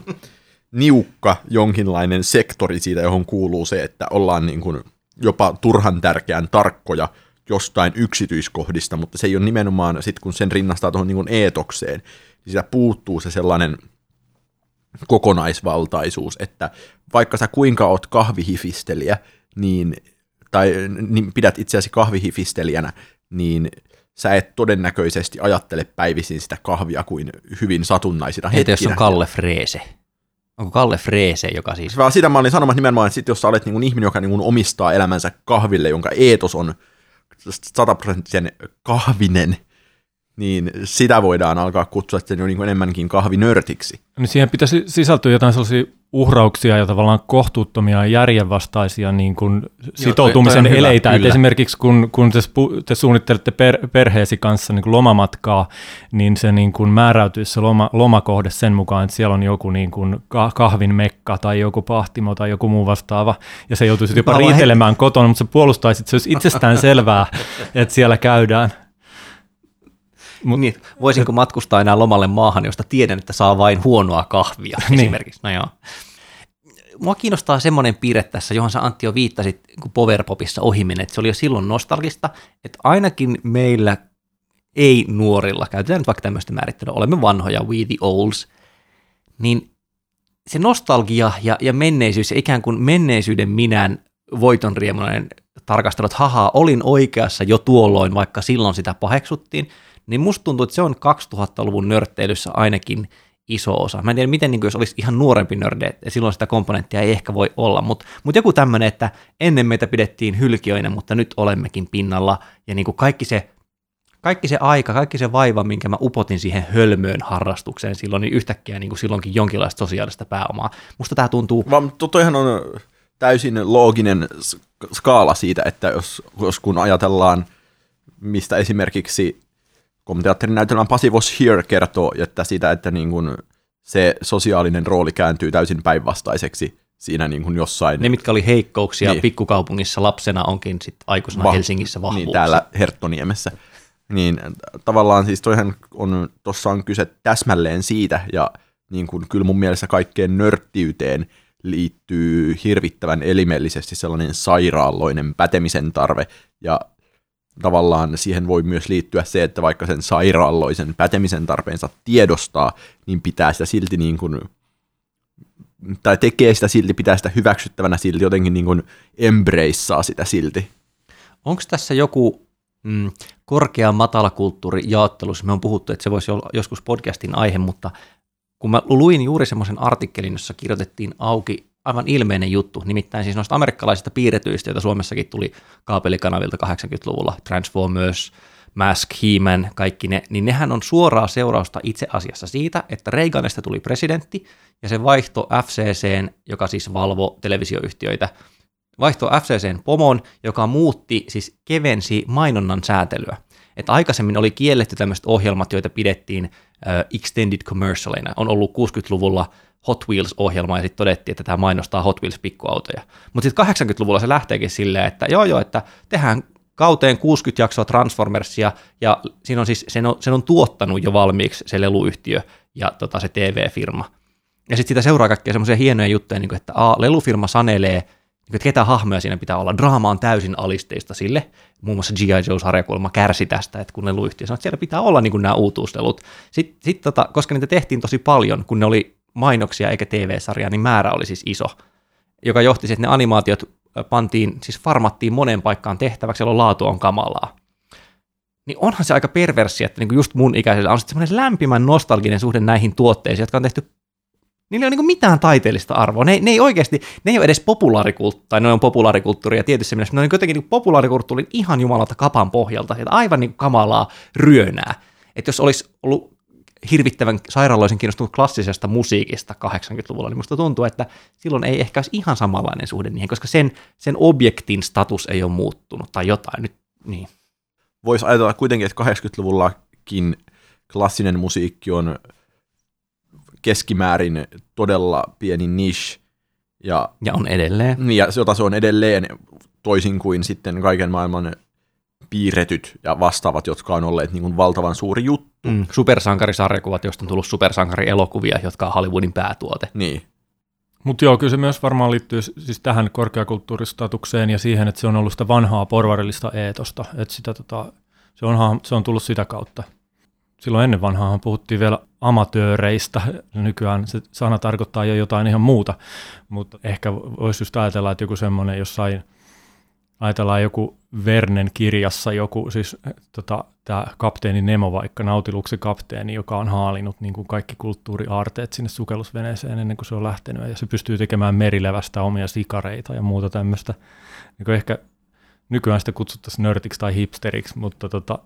niukka jonkinlainen sektori siitä, johon kuuluu se, että ollaan niin kuin jopa turhan tärkeän tarkkoja jostain yksityiskohdista, mutta se ei ole nimenomaan, sit kun sen rinnastaa tuohon niin eetokseen, niin siitä puuttuu se sellainen kokonaisvaltaisuus, että vaikka sä kuinka oot kahvihifistelijä, niin, tai niin pidät itseäsi kahvihifistelijänä, niin sä et todennäköisesti ajattele päivisin sitä kahvia kuin hyvin satunnaisina hetkinä. jos on Kalle Freese? Onko Kalle Freese, joka siis... Vaan sitä mä olin sanomassa nimenomaan, että sit jos sä olet niin ihminen, joka niin omistaa elämänsä kahville, jonka eetos on sataprosenttisen kahvinen, niin sitä voidaan alkaa kutsua sitten jo niin enemmänkin kahvinörtiksi. Niin siihen pitäisi sisältyä jotain sellaisia uhrauksia ja tavallaan kohtuuttomia järjenvastaisia niin kuin sitoutumisen Joo, eleitä. Hyvä, esimerkiksi kun, kun te, te suunnittelette per, perheesi kanssa niin kuin lomamatkaa, niin se niin kuin määräytyisi se loma, lomakohde sen mukaan, että siellä on joku niin kuin kahvin mekka tai joku pahtimo tai joku muu vastaava, ja se joutuisi jopa riitelemään kotona, mutta se puolustaisi, että se olisi itsestään selvää, että siellä käydään. Mut, niin, voisinko matkustaa enää lomalle maahan, josta tiedän, että saa vain huonoa kahvia niin. esimerkiksi. No joo. Mua kiinnostaa semmoinen piirre tässä, johon sä Antti jo viittasit kun Powerpopissa ohimen, että se oli jo silloin nostalgista, että ainakin meillä ei nuorilla, käytetään nyt vaikka tämmöistä määrittelyä, olemme vanhoja, we the olds, niin se nostalgia ja, ja menneisyys ja ikään kuin menneisyyden minän voitonriemuinen tarkastelu, että haha, olin oikeassa jo tuolloin, vaikka silloin sitä paheksuttiin, niin musta tuntuu, että se on 2000-luvun nörtteilyssä ainakin iso osa. Mä en tiedä, miten niin jos olisi ihan nuorempi nörde, silloin sitä komponenttia ei ehkä voi olla, mutta, mutta joku tämmöinen, että ennen meitä pidettiin hylkiöinä, mutta nyt olemmekin pinnalla, ja niin kuin kaikki se kaikki se aika, kaikki se vaiva, minkä mä upotin siihen hölmöön harrastukseen silloin, niin yhtäkkiä niin kuin silloinkin jonkinlaista sosiaalista pääomaa. Musta tämä tuntuu... Vaan toihan on täysin looginen skaala siitä, että jos, jos kun ajatellaan, mistä esimerkiksi komiteatterin näytelmän Pasi Was Here kertoo että siitä, että niin kuin se sosiaalinen rooli kääntyy täysin päinvastaiseksi siinä niin kuin jossain. Ne, mitkä oli heikkouksia niin. pikkukaupungissa lapsena, onkin sitten aikuisena Va- Helsingissä vahvuuksia. Niin, täällä Herttoniemessä. Niin tavallaan siis toihan on, tuossa on kyse täsmälleen siitä, ja niin kuin kyllä mun mielestä kaikkeen nörttiyteen liittyy hirvittävän elimellisesti sellainen sairaalloinen pätemisen tarve, ja tavallaan siihen voi myös liittyä se, että vaikka sen sairaalloisen pätemisen tarpeensa tiedostaa, niin pitää sitä silti niin kuin, tai tekee sitä silti, pitää sitä hyväksyttävänä silti, jotenkin niin kuin embraceaa sitä silti. Onko tässä joku mm, korkea matalakulttuuri jaottelussa, me on puhuttu, että se voisi olla joskus podcastin aihe, mutta kun mä luin juuri semmoisen artikkelin, jossa kirjoitettiin auki aivan ilmeinen juttu, nimittäin siis noista amerikkalaisista piirretyistä, joita Suomessakin tuli kaapelikanavilta 80-luvulla, Transformers, Mask, He-Man, kaikki ne, niin nehän on suoraa seurausta itse asiassa siitä, että Reaganista tuli presidentti ja se vaihto FCCn, joka siis valvo televisioyhtiöitä, vaihto FCCn pomon, joka muutti, siis kevensi mainonnan säätelyä. Että aikaisemmin oli kielletty tämmöiset ohjelmat, joita pidettiin uh, extended commercialina. On ollut 60-luvulla Hot Wheels-ohjelma ja sitten todettiin, että tämä mainostaa Hot Wheels-pikkuautoja. Mutta sitten 80-luvulla se lähteekin silleen, että joo joo, että tehdään kauteen 60 jaksoa Transformersia ja siinä on siis, sen on, sen on tuottanut jo valmiiksi se leluyhtiö ja tota, se TV-firma. Ja sitten sitä seuraa kaikkea semmoisia hienoja juttuja, niin kuin, että a, lelufirma sanelee, niin kuin, että ketä hahmoja siinä pitää olla. Draama on täysin alisteista sille. Muun muassa G.I. Joe-sarjakulma kärsi tästä, että kun leluyhtiö sanoi, että siellä pitää olla niin kuin nämä uutuuslelut. Sitten sit, tota, koska niitä tehtiin tosi paljon, kun ne oli mainoksia eikä TV-sarjaa, niin määrä oli siis iso, joka johti siihen, että ne animaatiot pantiin, siis farmattiin monen paikkaan tehtäväksi, jolloin laatu on kamalaa. Niin onhan se aika perversi, että niinku just mun ikäisellä on semmoinen lämpimän nostalginen suhde näihin tuotteisiin, jotka on tehty Niillä ei ole niin mitään taiteellista arvoa. Ne, ne ei oikeasti, ne ei ole edes populaarikulttuuria, ne on populaarikulttuuria tietysti mielessä, ne on jotenkin niin populaarikulttuurin ihan jumalalta kapan pohjalta, että aivan niin kamalaa ryönää. Että jos olisi ollut hirvittävän sairaaloisen kiinnostunut klassisesta musiikista 80-luvulla, niin musta tuntuu, että silloin ei ehkä olisi ihan samanlainen suhde niihin, koska sen, sen objektin status ei ole muuttunut tai jotain nyt, niin. Voisi ajatella kuitenkin, että 80-luvullakin klassinen musiikki on keskimäärin todella pieni niche. Ja, ja on edelleen. Niin, ja jota se on edelleen toisin kuin sitten kaiken maailman piirretyt ja vastaavat, jotka on olleet niin kuin valtavan suuri juttu. Mm, supersankarisarjakuvat, joista on tullut supersankarielokuvia, jotka on Hollywoodin päätuote. Niin. Mutta joo, kyllä se myös varmaan liittyy siis tähän korkeakulttuuristatukseen ja siihen, että se on ollut sitä vanhaa porvarillista eetosta, että sitä, tota, se, on, se on tullut sitä kautta. Silloin ennen vanhaahan puhuttiin vielä amatööreistä, nykyään se sana tarkoittaa jo jotain ihan muuta, mutta ehkä voisi just ajatella, että joku semmoinen jossain, ajatellaan joku Vernen kirjassa joku, siis tota, tämä kapteeni Nemo vaikka, Nautiluksen kapteeni, joka on haalinut niin kuin kaikki kulttuuriaarteet sinne sukellusveneeseen ennen kuin se on lähtenyt, ja se pystyy tekemään merilevästä omia sikareita ja muuta tämmöistä. Niin ehkä nykyään sitä kutsuttaisiin nörtiksi tai hipsteriksi, mutta, tota,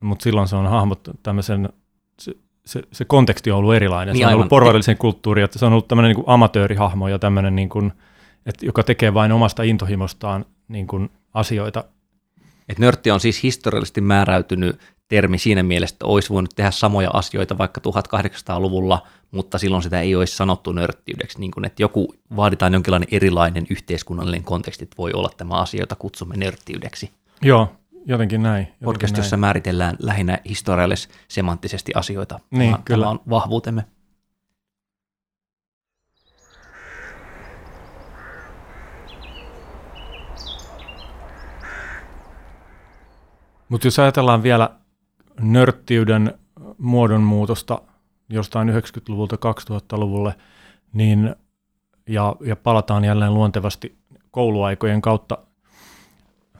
mutta silloin se on hahmottanut tämmöisen, se, se, se konteksti on ollut erilainen. Niin se on ollut porvarillisen kulttuuri, että se on ollut tämmöinen niin kuin amatöörihahmo ja tämmöinen, niin kuin, että, joka tekee vain omasta intohimostaan niin kuin asioita. Et nörtti on siis historiallisesti määräytynyt termi siinä mielessä, että olisi voinut tehdä samoja asioita vaikka 1800-luvulla, mutta silloin sitä ei olisi sanottu nörttiydeksi, niin kuin, että joku vaaditaan jonkinlainen erilainen yhteiskunnallinen konteksti, että voi olla tämä asia, jota kutsumme nörttiydeksi. Joo, jotenkin näin. Jotenkin Podcast, jossa määritellään lähinnä historiallis-semanttisesti asioita. Niin, tämä, kyllä. Tämä on vahvuutemme. Mutta jos ajatellaan vielä nörttiyden muodonmuutosta jostain 90-luvulta 2000-luvulle, niin, ja, ja palataan jälleen luontevasti kouluaikojen kautta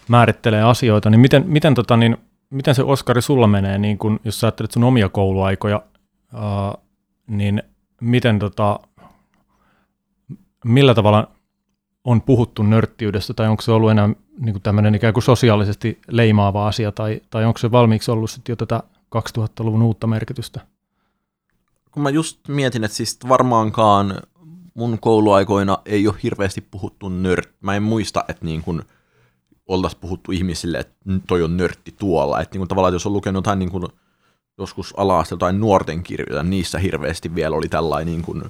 määrittelee asioita, niin miten, miten, tota, niin, miten se Oskari sulla menee, niin kun, jos sä ajattelet sun omia kouluaikoja, ää, niin miten tota, millä tavalla on puhuttu nörttiydestä, tai onko se ollut enää niin kuin tämmöinen ikään kuin sosiaalisesti leimaava asia, tai, tai onko se valmiiksi ollut sitten jo tätä 2000-luvun uutta merkitystä? Kun mä just mietin, että siis varmaankaan mun kouluaikoina ei ole hirveästi puhuttu nört. Mä en muista, että niin kuin oltaisiin puhuttu ihmisille, että toi on nörtti tuolla. Että niin kuin tavallaan, jos on lukenut jotain niin kuin joskus ala jotain nuorten kirjoja, niissä hirveästi vielä oli tällainen niin kuin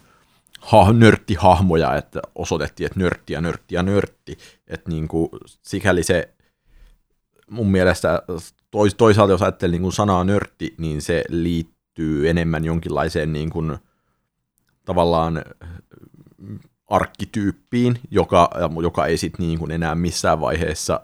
ha, nörttihahmoja, että osoitettiin, että nörtti ja nörtti ja nörtti. Että niin kuin, sikäli se mun mielestä tois, toisaalta, jos ajattelee niin kuin sanaa nörtti, niin se liittyy enemmän jonkinlaiseen niin kuin, tavallaan arkkityyppiin, joka, joka ei sit niin enää missään vaiheessa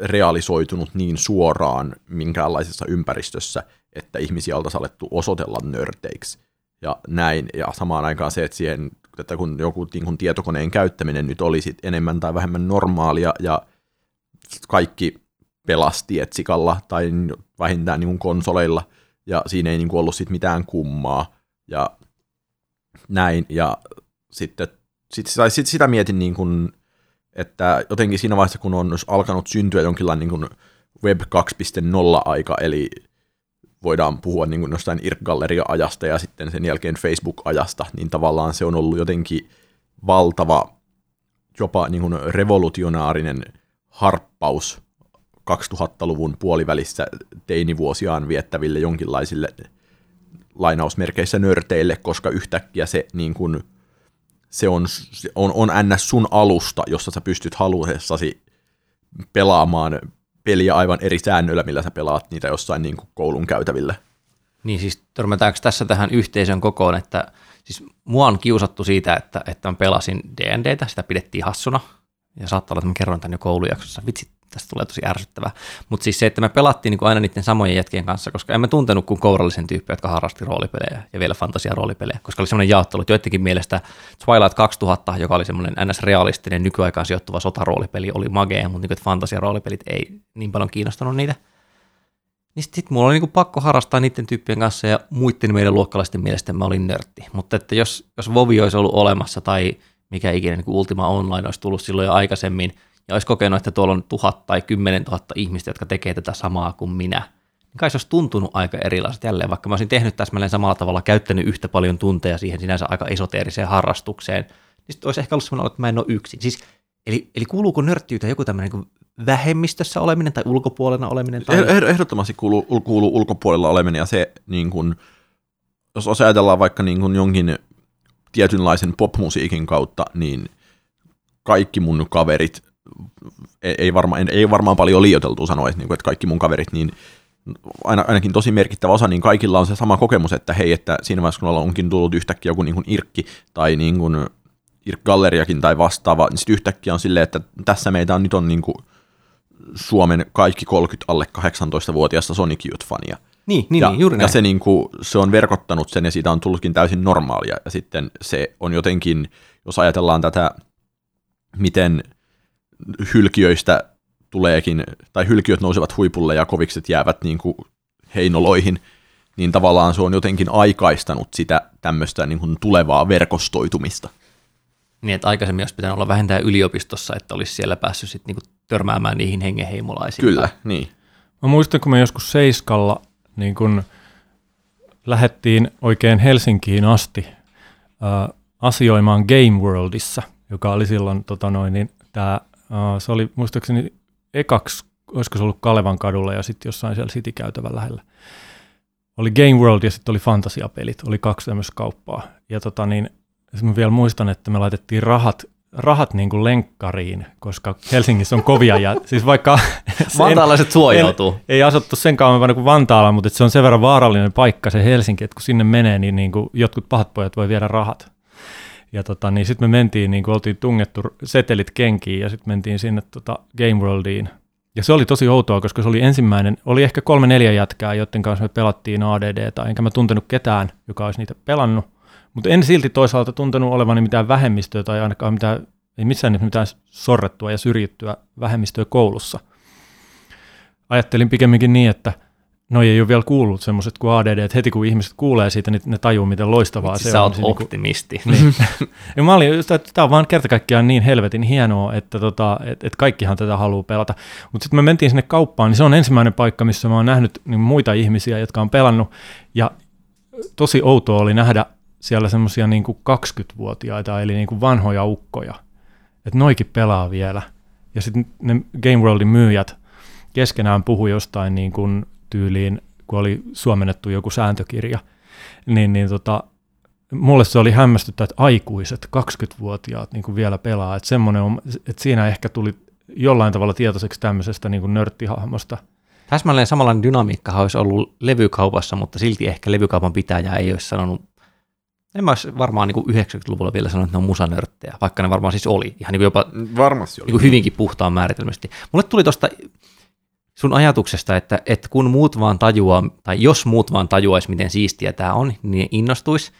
realisoitunut niin suoraan minkäänlaisessa ympäristössä, että ihmisiä oltaisiin alettu osoitella nörteiksi ja näin. Ja samaan aikaan se, että, siihen, että kun joku niin kun tietokoneen käyttäminen nyt olisi enemmän tai vähemmän normaalia ja kaikki pelasti etsikalla tai vähintään niin konsoleilla ja siinä ei niin ollut sit mitään kummaa ja näin. Ja sitten sit, sit sitä mietin, niin kuin, että jotenkin siinä vaiheessa, kun on alkanut syntyä jonkinlainen niin Web 2.0-aika, eli voidaan puhua niin kuin jostain IRC-galleria-ajasta ja sitten sen jälkeen Facebook-ajasta, niin tavallaan se on ollut jotenkin valtava, jopa niin kuin revolutionaarinen harppaus 2000-luvun puolivälissä teinivuosiaan viettäville jonkinlaisille lainausmerkeissä nörteille, koska yhtäkkiä se, niin kuin, se on, on, on ns. sun alusta, jossa sä pystyt haluessasi pelaamaan peliä aivan eri säännöillä, millä sä pelaat niitä jossain niin kuin koulun käytävillä. Niin siis törmätäänkö tässä tähän yhteisön kokoon, että siis mua on kiusattu siitä, että, että mä pelasin D&Dtä, sitä pidettiin hassuna, ja saattaa olla, että mä kerron jo koulujaksossa. Vitsi, tästä tulee tosi ärsyttävää. Mutta siis se, että me pelattiin niin kuin aina niiden samojen jätkien kanssa, koska emme tuntenut kuin kourallisen tyyppiä, jotka harrasti roolipelejä ja vielä fantasia-roolipelejä, koska oli semmoinen jaottelu, että joidenkin mielestä Twilight 2000, joka oli semmoinen ns-realistinen nykyaikaan sijoittuva sotaroolipeli, oli magea, mutta niin fantasia-roolipelit ei niin paljon kiinnostanut niitä. Niin sitten sit mulla oli niinku pakko harrastaa niiden tyyppien kanssa ja muiden meidän luokkalaisten mielestä mä olin nörtti. Mutta että jos, jos Vovi olisi ollut olemassa tai mikä ikinä niin Ultima Online olisi tullut silloin jo aikaisemmin, ja olisi kokenut, että tuolla on tuhat tai kymmenen tuhatta ihmistä, jotka tekee tätä samaa kuin minä, niin kai se olisi tuntunut aika erilaiset jälleen, vaikka mä olisin tehnyt täsmälleen samalla tavalla, käyttänyt yhtä paljon tunteja siihen sinänsä aika esoteeriseen harrastukseen, niin sitten olisi ehkä ollut sellainen, että mä en ole yksin. Siis, eli, eli kuuluuko nörttiyteen joku tämmöinen niin vähemmistössä oleminen tai ulkopuolella oleminen? Tai... Ehdottomasti kuuluu, kuuluu ulkopuolella oleminen ja se, niin kuin, jos ajatellaan vaikka niin kuin jonkin tietynlaisen popmusiikin kautta, niin kaikki mun kaverit ei, ei, varma, ei varmaan paljon liioiteltu sanoa, että, niin kuin, että kaikki mun kaverit, niin aina, ainakin tosi merkittävä osa, niin kaikilla on se sama kokemus, että hei, että siinä vaiheessa kun onkin tullut yhtäkkiä joku niin kuin Irkki tai niin kuin Irk-galleriakin tai vastaava, niin sitten yhtäkkiä on silleen, että tässä meitä on nyt on niin kuin Suomen kaikki 30 alle 18-vuotiaista Sonic Youth-fania. Niin, niin, ja, niin juuri näin. ja se, niin kuin, se on verkottanut sen ja siitä on tullutkin täysin normaalia. Ja sitten se on jotenkin, jos ajatellaan tätä, miten hylkiöistä tuleekin, tai hylkiöt nousevat huipulle ja kovikset jäävät niin kuin heinoloihin, niin tavallaan se on jotenkin aikaistanut sitä tämmöistä niin kuin tulevaa verkostoitumista. Niin, että aikaisemmin olisi pitänyt olla vähentää yliopistossa, että olisi siellä päässyt sit niinku törmäämään niihin hengenheimolaisiin. Kyllä, niin. Mä muistan, kun me joskus Seiskalla niin kun lähettiin oikein Helsinkiin asti äh, asioimaan Game Worldissa, joka oli silloin, tota noin, niin tää, äh, se oli muistaakseni ekaksi, olisiko se ollut Kalevan kadulla ja sitten jossain siellä City-käytävän lähellä. Oli Game World ja sitten oli fantasiapelit, oli kaksi tämmöistä kauppaa. Ja tota niin, mä vielä muistan, että me laitettiin rahat rahat niin kuin lenkkariin, koska Helsingissä on kovia ja siis vaikka... Vantaalaiset suojautuu. Ei, ei asuttu sen kauan kuin Vantaalla, mutta se on sen verran vaarallinen paikka se Helsinki, että kun sinne menee, niin, niin kuin jotkut pahat pojat voi viedä rahat. Ja tota, niin sitten me mentiin, niin kuin oltiin tungettu setelit kenkiin ja sitten mentiin sinne tota Game Worldiin. Ja se oli tosi outoa, koska se oli ensimmäinen, oli ehkä kolme neljä jätkää, joiden kanssa me pelattiin ADD, enkä mä tuntenut ketään, joka olisi niitä pelannut. Mutta en silti toisaalta tuntenut olevani mitään vähemmistöä tai ainakaan mitään, ei missään mitään sorrettua ja syrjittyä vähemmistöä koulussa. Ajattelin pikemminkin niin, että no ei ole vielä kuullut semmoiset kuin ADD, että heti kun ihmiset kuulee siitä, niin ne tajuu, miten loistavaa Itse se sä on. oot Se niinku- optimisti. niin. ja mä olin just, että tämä on vaan kerta kaikkiaan niin helvetin hienoa, että tota, et, et kaikkihan tätä haluaa pelata. Mutta sitten me mentiin sinne kauppaan, niin se on ensimmäinen paikka, missä mä oon nähnyt niin muita ihmisiä, jotka on pelannut. Ja tosi outoa oli nähdä siellä semmoisia niin 20-vuotiaita, eli niin kuin vanhoja ukkoja. Että noikin pelaa vielä. Ja sitten ne Game Worldin myyjät keskenään puhui jostain niin kuin tyyliin, kun oli suomennettu joku sääntökirja, niin, niin tota, mulle se oli hämmästyttä, että aikuiset 20-vuotiaat niin kuin vielä pelaa. Että, semmoinen on, että siinä ehkä tuli jollain tavalla tietoiseksi tämmöisestä niin kuin nörttihahmosta. Täsmälleen samanlainen dynamiikka olisi ollut levykaupassa, mutta silti ehkä levykaupan pitäjä ei olisi sanonut en mä olisi varmaan niin 90-luvulla vielä sanonut, että ne on musanörttejä, vaikka ne varmaan siis oli. Ihan niin kuin jopa Varmasti oli. niin kuin hyvinkin puhtaan määritelmästi. Mulle tuli tuosta sun ajatuksesta, että, että kun muut vaan tajuaa, tai jos muut vaan tajuaisi, miten siistiä tämä on, niin innostuisi.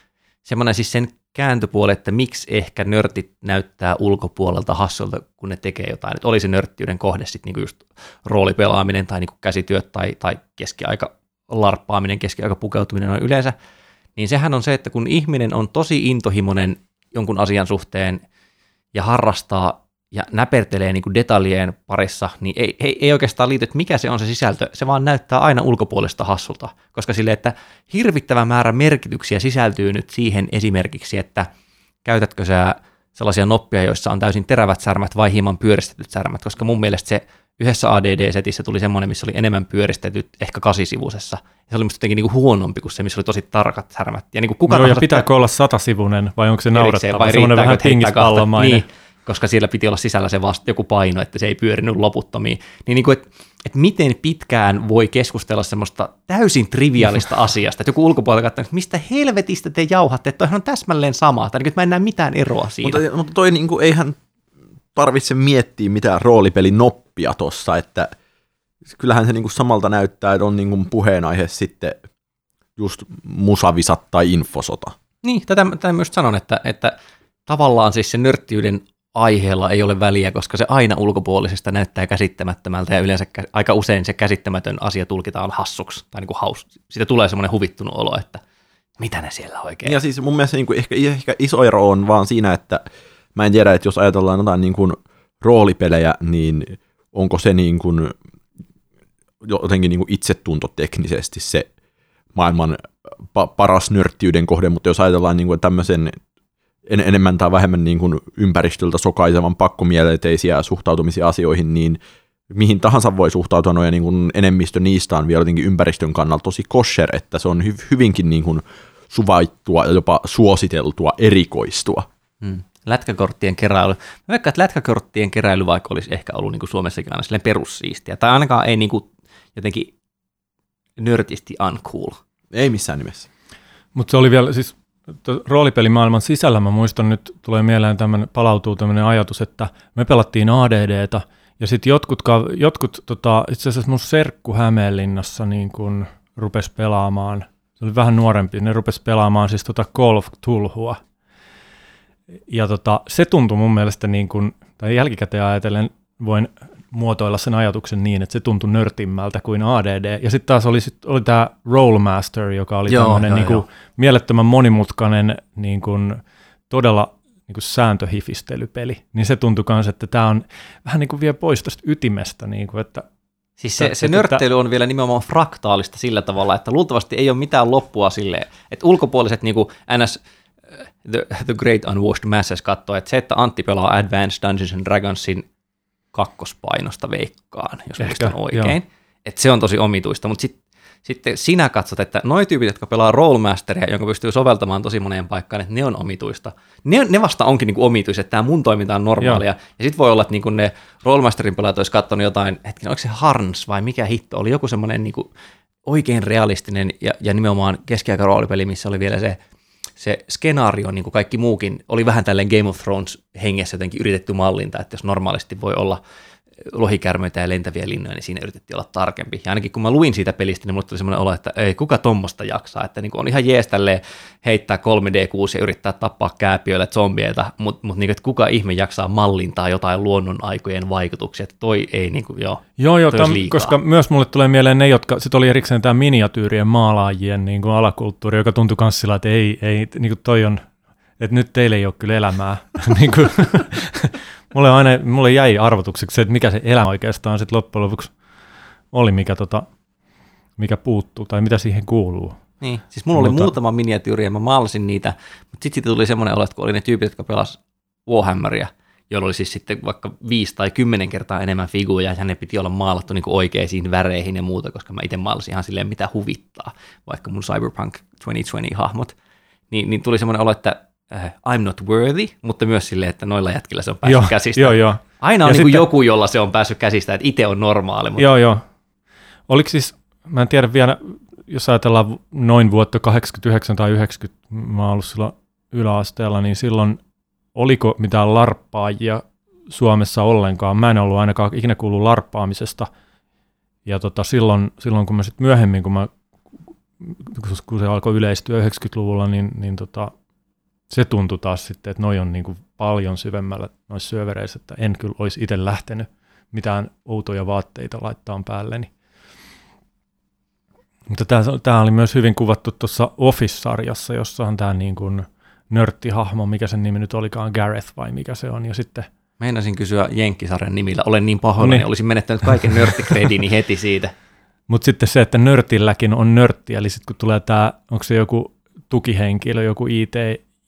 Semmoinen siis sen kääntöpuoli, että miksi ehkä nörtit näyttää ulkopuolelta hassulta, kun ne tekee jotain. Että oli se nörttiyden kohde sitten niin just roolipelaaminen tai niin käsityöt tai, tai keskiaika larppaaminen, keskiaika pukeutuminen on yleensä – niin sehän on se, että kun ihminen on tosi intohimoinen jonkun asian suhteen ja harrastaa ja näpertelee niin kuin detaljien parissa, niin ei, ei, ei oikeastaan liity, että mikä se on se sisältö, se vaan näyttää aina ulkopuolesta hassulta, koska sille, että hirvittävä määrä merkityksiä sisältyy nyt siihen esimerkiksi, että käytätkö sä sellaisia noppia, joissa on täysin terävät särmät vai hieman pyöristetyt särmät, koska mun mielestä se yhdessä ADD-setissä tuli semmoinen, missä oli enemmän pyöristetyt, ehkä kasisivusessa. Ja se oli musta jotenkin niinku huonompi kuin se, missä oli tosi tarkat särmät. Ja niinku kuka no, ja pitääkö olla satasivunen vai onko se naurettava? Vai semmoinen vähän pingispallomainen. Niin, koska siellä piti olla sisällä se vasta joku paino, että se ei pyörinyt loputtomiin. Niin, niin kuin, että, että miten pitkään voi keskustella semmoista täysin triviaalista asiasta, että joku ulkopuolella katsoo, että mistä helvetistä te jauhatte, että toihan on täsmälleen sama, tai niin, että mä en näe mitään eroa siinä. Mutta, mutta toi niin kuin, eihän tarvitse miettiä mitään roolipelin noppia tossa, että kyllähän se niin kuin samalta näyttää, että on niin kuin puheenaihe sitten just musavisat tai infosota. Niin, tätä, tätä myös sanon, että, että tavallaan siis se nörttiyden aiheella ei ole väliä, koska se aina ulkopuolisesta näyttää käsittämättömältä ja yleensä aika usein se käsittämätön asia tulkitaan hassuksi tai niin kuin haus. Siitä tulee semmoinen huvittunut olo, että mitä ne siellä oikein. Ja siis mun mielestä niin kuin ehkä, ehkä iso ero on vaan siinä, että mä en tiedä, että jos ajatellaan jotain niin kuin roolipelejä, niin onko se niin kuin jotenkin niin kuin itsetuntoteknisesti se maailman pa- paras nörttiyden kohde, mutta jos ajatellaan niin kuin tämmöisen en, enemmän tai vähemmän niin kuin ympäristöltä sokaisevan pakkomielteisiä suhtautumisia asioihin, niin mihin tahansa voi suhtautua, no ja niin kuin enemmistö niistä on vielä jotenkin ympäristön kannalta tosi kosher, että se on hy- hyvinkin niin kuin suvaittua ja jopa suositeltua erikoistua. Hmm. lätkäkorttien keräily. Mä veikkaan, että lätkäkorttien keräily vaikka olisi ehkä ollut niin kuin Suomessakin aina silleen perussiistiä, tai ainakaan ei niin kuin jotenkin nörtisti uncool. Ei missään nimessä. Mutta se oli vielä, siis roolipelimaailman sisällä mä muistan nyt, tulee mieleen tämmöinen, palautuu tämmöinen ajatus, että me pelattiin ADDtä, ja sitten jotkut, jotkut tota, itse asiassa mun serkku Hämeenlinnassa niin kun rupes pelaamaan, se oli vähän nuorempi, ne rupes pelaamaan siis tota Call of Tulhua. Ja tota, se tuntui mun mielestä niin kuin, tai jälkikäteen ajatellen voin muotoilla sen ajatuksen niin, että se tuntui nörtimmältä kuin ADD. Ja sitten taas oli, sit, oli tämä Rollmaster, joka oli tämmöinen niin kuin, mielettömän monimutkainen, niin kuin, todella niin kuin sääntöhifistelypeli. Niin se tuntui myös, että tämä on vähän niin kuin vie pois tästä ytimestä, niin kuin, että Siis se, Että- se nörttely on vielä nimenomaan fraktaalista sillä tavalla, että luultavasti ei ole mitään loppua silleen, että ulkopuoliset niin kuin NS äh, The, the Great Unwashed Masses katsoo, että se, että Antti pelaa Advanced Dungeons and Dragonsin kakkospainosta veikkaan, jos Ehkä, muistan oikein, että se on tosi omituista, mutta sit, sitten sinä katsot, että noi tyypit, jotka pelaa Rollmasteria, jonka pystyy soveltamaan tosi moneen paikkaan, että ne on omituista. Ne, ne vasta onkin niinku omituista, että tämä mun toiminta on normaalia. Ja sitten voi olla, että niinku ne Rollmasterin pelaajat olisi katsonut jotain, hetken, oliko se Harns vai mikä hitto, oli joku semmoinen niinku oikein realistinen ja, ja nimenomaan keskiaika roolipeli, missä oli vielä se, se skenaario, niin kuin kaikki muukin, oli vähän tälleen Game of Thrones hengessä jotenkin yritetty mallinta, että jos normaalisti voi olla lohikärmeitä ja lentäviä linnoja, niin siinä yritettiin olla tarkempi. Ja ainakin kun mä luin siitä pelistä, niin mulle tuli semmoinen olo, että ei kuka tommosta jaksaa, että niin on ihan jees heittää 3D6 ja yrittää tappaa kääpiöillä zombieita, mutta mut niin, että kuka ihme jaksaa mallintaa jotain luonnon aikojen vaikutuksia, että toi ei niin kuin, joo. Joo, joo, liikaa. koska myös mulle tulee mieleen ne, jotka, sitten oli erikseen tämä miniatyyrien maalaajien niin kuin alakulttuuri, joka tuntui myös sillä, että ei, ei niin kuin toi on, että nyt teillä ei ole kyllä elämää. niin kuin, mulle, aina, mulle jäi arvotukseksi se, että mikä se elämä oikeastaan sitten loppujen lopuksi oli, mikä, tota, mikä puuttuu tai mitä siihen kuuluu. Niin, siis mulla oli Mutta- muutama miniatyyri ja mä maalasin niitä, mutta sitten tuli semmoinen olo, että kun oli ne tyypit, jotka pelas Warhammeria, joilla oli siis sitten vaikka viisi tai kymmenen kertaa enemmän figuja, ja ne piti olla maalattu niin oikeisiin väreihin ja muuta, koska mä itse maalasin ihan silleen, mitä huvittaa, vaikka mun Cyberpunk 2020-hahmot, niin, niin tuli semmoinen olo, että äh, I'm not worthy, mutta myös silleen, että noilla jätkillä se on päässyt Joo, käsistä. joo, joo. Aina on Ja niin sitten- joku, jolla se on päässyt käsistä, että itse on normaali, mutta Joo, joo. Oliko siis, mä en tiedä vielä, jos ajatellaan noin vuotta 89 tai 90, mä oon ollut silloin yläasteella, niin silloin oliko mitään larppaajia Suomessa ollenkaan? Mä en ollut ainakaan ikinä kuullut larppaamisesta. Ja tota, silloin, silloin, kun mä sitten myöhemmin, kun, mä, kun se alkoi yleistyä 90-luvulla, niin, niin tota, se tuntui taas sitten, että noi on niin kuin paljon syvemmällä noissa syövereissä, että en kyllä olisi itse lähtenyt mitään outoja vaatteita laittaa päälleni. Mutta tämä oli myös hyvin kuvattu tuossa Office-sarjassa, jossa on tämä niin kuin nörttihahmo, mikä sen nimi nyt olikaan, Gareth vai mikä se on, ja sitten meinasin kysyä Jenkkisarjan nimillä, olen niin pahoillani, Niin. niin. olisin menettänyt kaiken nörttikredini heti siitä. Mutta sitten se, että nörtilläkin on nörtti, eli sitten kun tulee tämä, onko se joku tukihenkilö, joku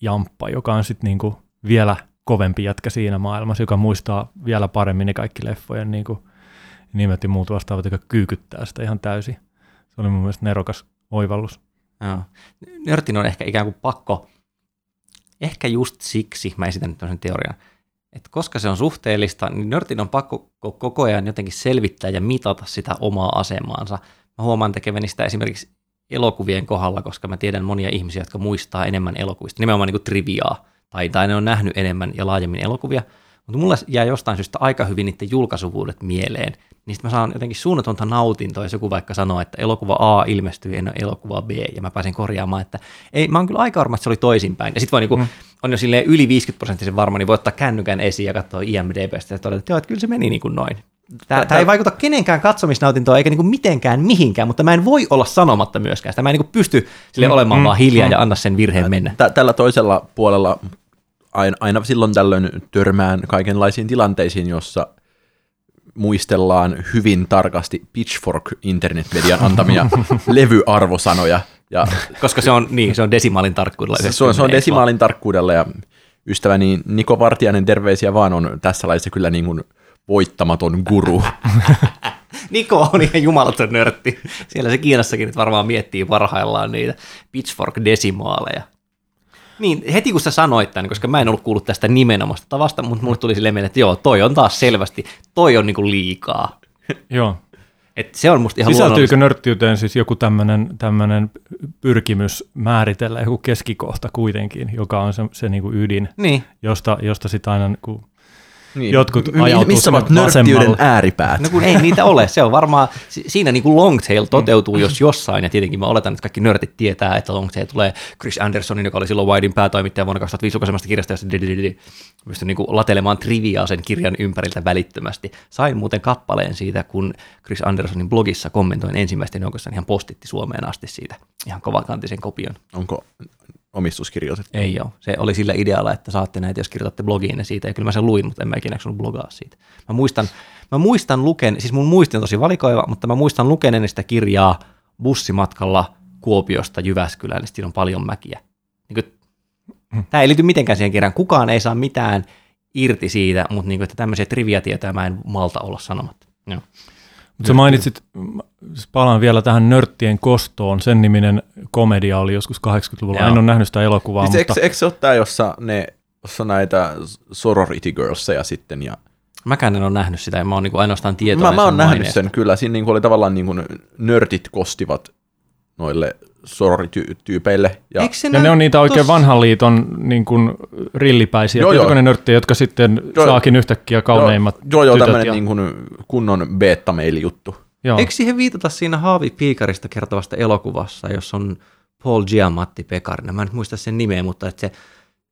IT-jamppa, joka on sitten niinku vielä kovempi jätkä siinä maailmassa, joka muistaa vielä paremmin ne kaikki leffojen niinku nimet ja muut vastaavat, joka kyykyttää sitä ihan täysin. Se oli mun mielestä nerokas oivallus. Nörtin on ehkä ikään kuin pakko, ehkä just siksi, mä esitän nyt tämmöisen teorian, että koska se on suhteellista, niin nörtin on pakko ko- koko ajan jotenkin selvittää ja mitata sitä omaa asemaansa. Mä huomaan tekeväni sitä esimerkiksi elokuvien kohdalla, koska mä tiedän monia ihmisiä, jotka muistaa enemmän elokuvista, nimenomaan niin kuin triviaa, tai, tai ne on nähnyt enemmän ja laajemmin elokuvia, mutta mulle jää jostain syystä aika hyvin niiden julkaisuvuudet mieleen, niin sitten mä saan jotenkin suunnatonta nautintoa, jos joku vaikka sanoo, että elokuva A ilmestyi ennen elokuvaa B, ja mä pääsen korjaamaan, että ei, mä oon kyllä aika varma, että se oli toisinpäin. Ja sitten voi niinku, mm. on jo silleen yli 50 prosenttisen varma, niin voi ottaa kännykän esiin ja katsoa IMDBstä ja todeta, että joo, että kyllä se meni niin kuin noin. Tämä, tämä ei vaikuta kenenkään katsomisnautintoa eikä niinku mitenkään mihinkään, mutta mä en voi olla sanomatta myöskään sitä. Mä en niinku pysty sille Mm, olemaan mm, vaan hiljaa mm. ja anna sen virheen mennä. Tä- tällä toisella puolella aina, aina silloin tällöin törmään kaikenlaisiin tilanteisiin, jossa muistellaan hyvin tarkasti Pitchfork internetmedian antamia levyarvosanoja. Ja Koska se on, niin, se on desimaalin tarkkuudella. se, se, on, se on desimaalin tarkkuudella ja ystäväni Niko Vartiainen, terveisiä vaan, on tässä laissa kyllä niin kuin voittamaton guru. Niko on ihan jumalaton nörtti. Siellä se Kiinassakin nyt varmaan miettii parhaillaan niitä Pitchfork-desimaaleja. Niin, heti kun sä sanoit tämän, koska mä en ollut kuullut tästä nimenomaista tavasta, mutta mulle tuli silleen mieleen, että joo, toi on taas selvästi, toi on niinku liikaa. Joo. Et se on musta ihan Sisältyykö nörttiyteen siis joku tämmöinen tämmönen pyrkimys määritellä joku keskikohta kuitenkin, joka on se, se niinku ydin, Niin, josta, josta sitten aina niinku Niin. Jotkut ajautuu Missä sinne ovat nörttiyden ääripäät? no kun ei niitä ole, se on varmaan, si- siinä niinku Longtail toteutuu jos jossain, ja tietenkin mä oletan, että kaikki nörtit tietää, että Longtail tulee Chris Andersonin, joka oli silloin Widein päätoimittaja vuonna 2005 julkaisemasta kirjasta, jossa pystyi niinku latelemaan triviaa sen kirjan ympäriltä välittömästi. Sain muuten kappaleen siitä, kun Chris Andersonin blogissa kommentoin ensimmäisten joukossa, niin hän postitti Suomeen asti siitä ihan kovakantisen kopion. Onko omistuskirjoitettu? Ei ole. Se oli sillä idealla, että saatte näitä, jos kirjoitatte blogiin siitä. Ja kyllä mä sen luin, mutta en mä ikinä blogaa siitä. Mä muistan, mä muistan luken, siis mun muisti on tosi valikoiva, mutta mä muistan lukeneeni sitä kirjaa bussimatkalla Kuopiosta Jyväskylään, niin siinä on paljon mäkiä. Niin kuin, tämä ei liity mitenkään siihen kirjaan. Kukaan ei saa mitään irti siitä, mutta niin kuin, että tämmöisiä triviatietoja mä en malta olla sanomatta. Joo. Mutta sä mainitsit, mä siis palaan vielä tähän Nörttien kostoon, sen niminen komedia oli joskus 80-luvulla. Joo. En ole nähnyt sitä elokuvaa, Siis mutta eikö, se ole tämä, jossa, ne, jossa näitä sorority girlseja sitten ja Mäkään en ole nähnyt sitä, ja mä oon niin ainoastaan tietoinen Mä, mä oon nähnyt maineesta. sen kyllä. Siinä niin oli tavallaan niin kuin nörtit kostivat noille sorority-tyypeille. Ja, ja näy ne on niitä oikein tossa- vanhan liiton niin kuin rillipäisiä Joo, joo. tietokonenörttejä, jotka sitten Joo. saakin yhtäkkiä kauneimmat joo, joo, tytöt. tämmöinen ja, niin kuin kunnon beta-mail-juttu. joo. Eikö siihen viitata siinä Haavi Piikarista kertovasta elokuvassa, jos on Paul Giamatti Pekarina? Mä en nyt muista sen nimeä, mutta että se,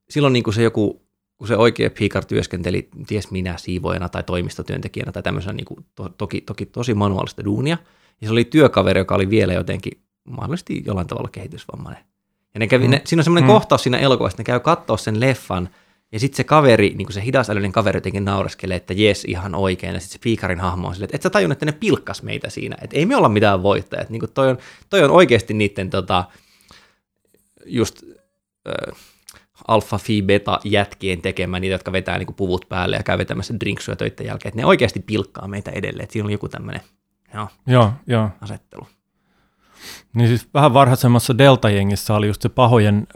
silloin niin kuin se joku, kun se oikea Piikar työskenteli, ties minä, siivoojana tai toimistotyöntekijänä tai tämmöisenä niin kuin to, toki, toki tosi manuaalista duunia. Ja se oli työkaveri, joka oli vielä jotenkin mahdollisesti jollain tavalla kehitysvammainen. Ja ne kävi, Mm. ne, siinä on semmoinen Mm. kohtaus siinä elokuvassa, että ne käy katsoa sen leffan, ja sitten se kaveri, niin kuin se hidasälyinen kaveri jotenkin naureskelee, että jes, ihan oikein. Ja sitten se piikarin hahmo on silleen, että et sä tajunnut, että ne pilkkas meitä siinä. Että ei me olla mitään voittajat. Niin kuin toi, on, toi on oikeasti niiden tota, just äh, alfa, fi, beta jätkien tekemä, niitä, jotka vetää niin kuin puvut päälle ja käy vetämässä drinksuja töiden jälkeen. Että ne oikeasti pilkkaa meitä edelleen. Että siinä on joku tämmöinen joo, joo, joo. asettelu. Niin siis vähän varhaisemmassa Delta-jengissä oli just se pahojen,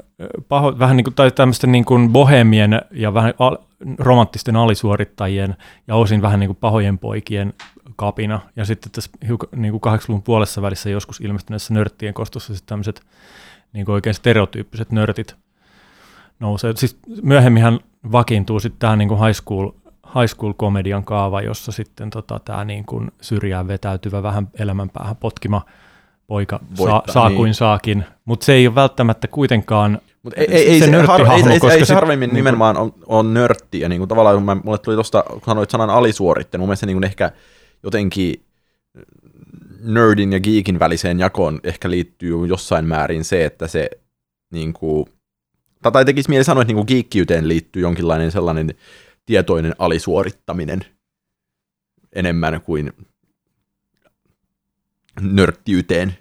paho, vähän niin kuin, tai tämmöisten niin kuin bohemien ja vähän al, romanttisten alisuorittajien ja osin vähän niin kuin pahojen poikien kapina. Ja sitten tässä hiukan, niin kuin 80-luvun puolessa välissä joskus ilmestyneessä nörttien kostossa sitten tämmöiset niin kuin oikein stereotyyppiset nörtit nousee. Siis myöhemminhän vakiintuu sitten tämä niin kuin high school high school komedian kaava, jossa sitten tota, tämä niin syrjään vetäytyvä vähän elämänpäähän potkima poika saa, Voittaa, saa niin. kuin saakin, mutta se ei ole välttämättä kuitenkaan Mutta ei, ei, ei, se se, har, nörttihahmo, ei, ei, koska ei se harvemmin niinku- nimenomaan on, on nörtti. Ja niin kuin tavallaan, mä, mulle tuli tuosta, kun sanoit sanan alisuoritte, mun mielestä niin kuin ehkä jotenkin nerdin ja geekin väliseen jakoon ehkä liittyy jossain määrin se, että se niin kuin, tai- tai tekisi mieli sanoa, että niin kuin geekkiyteen liittyy jonkinlainen sellainen tietoinen alisuorittaminen enemmän kuin nörttiyteen.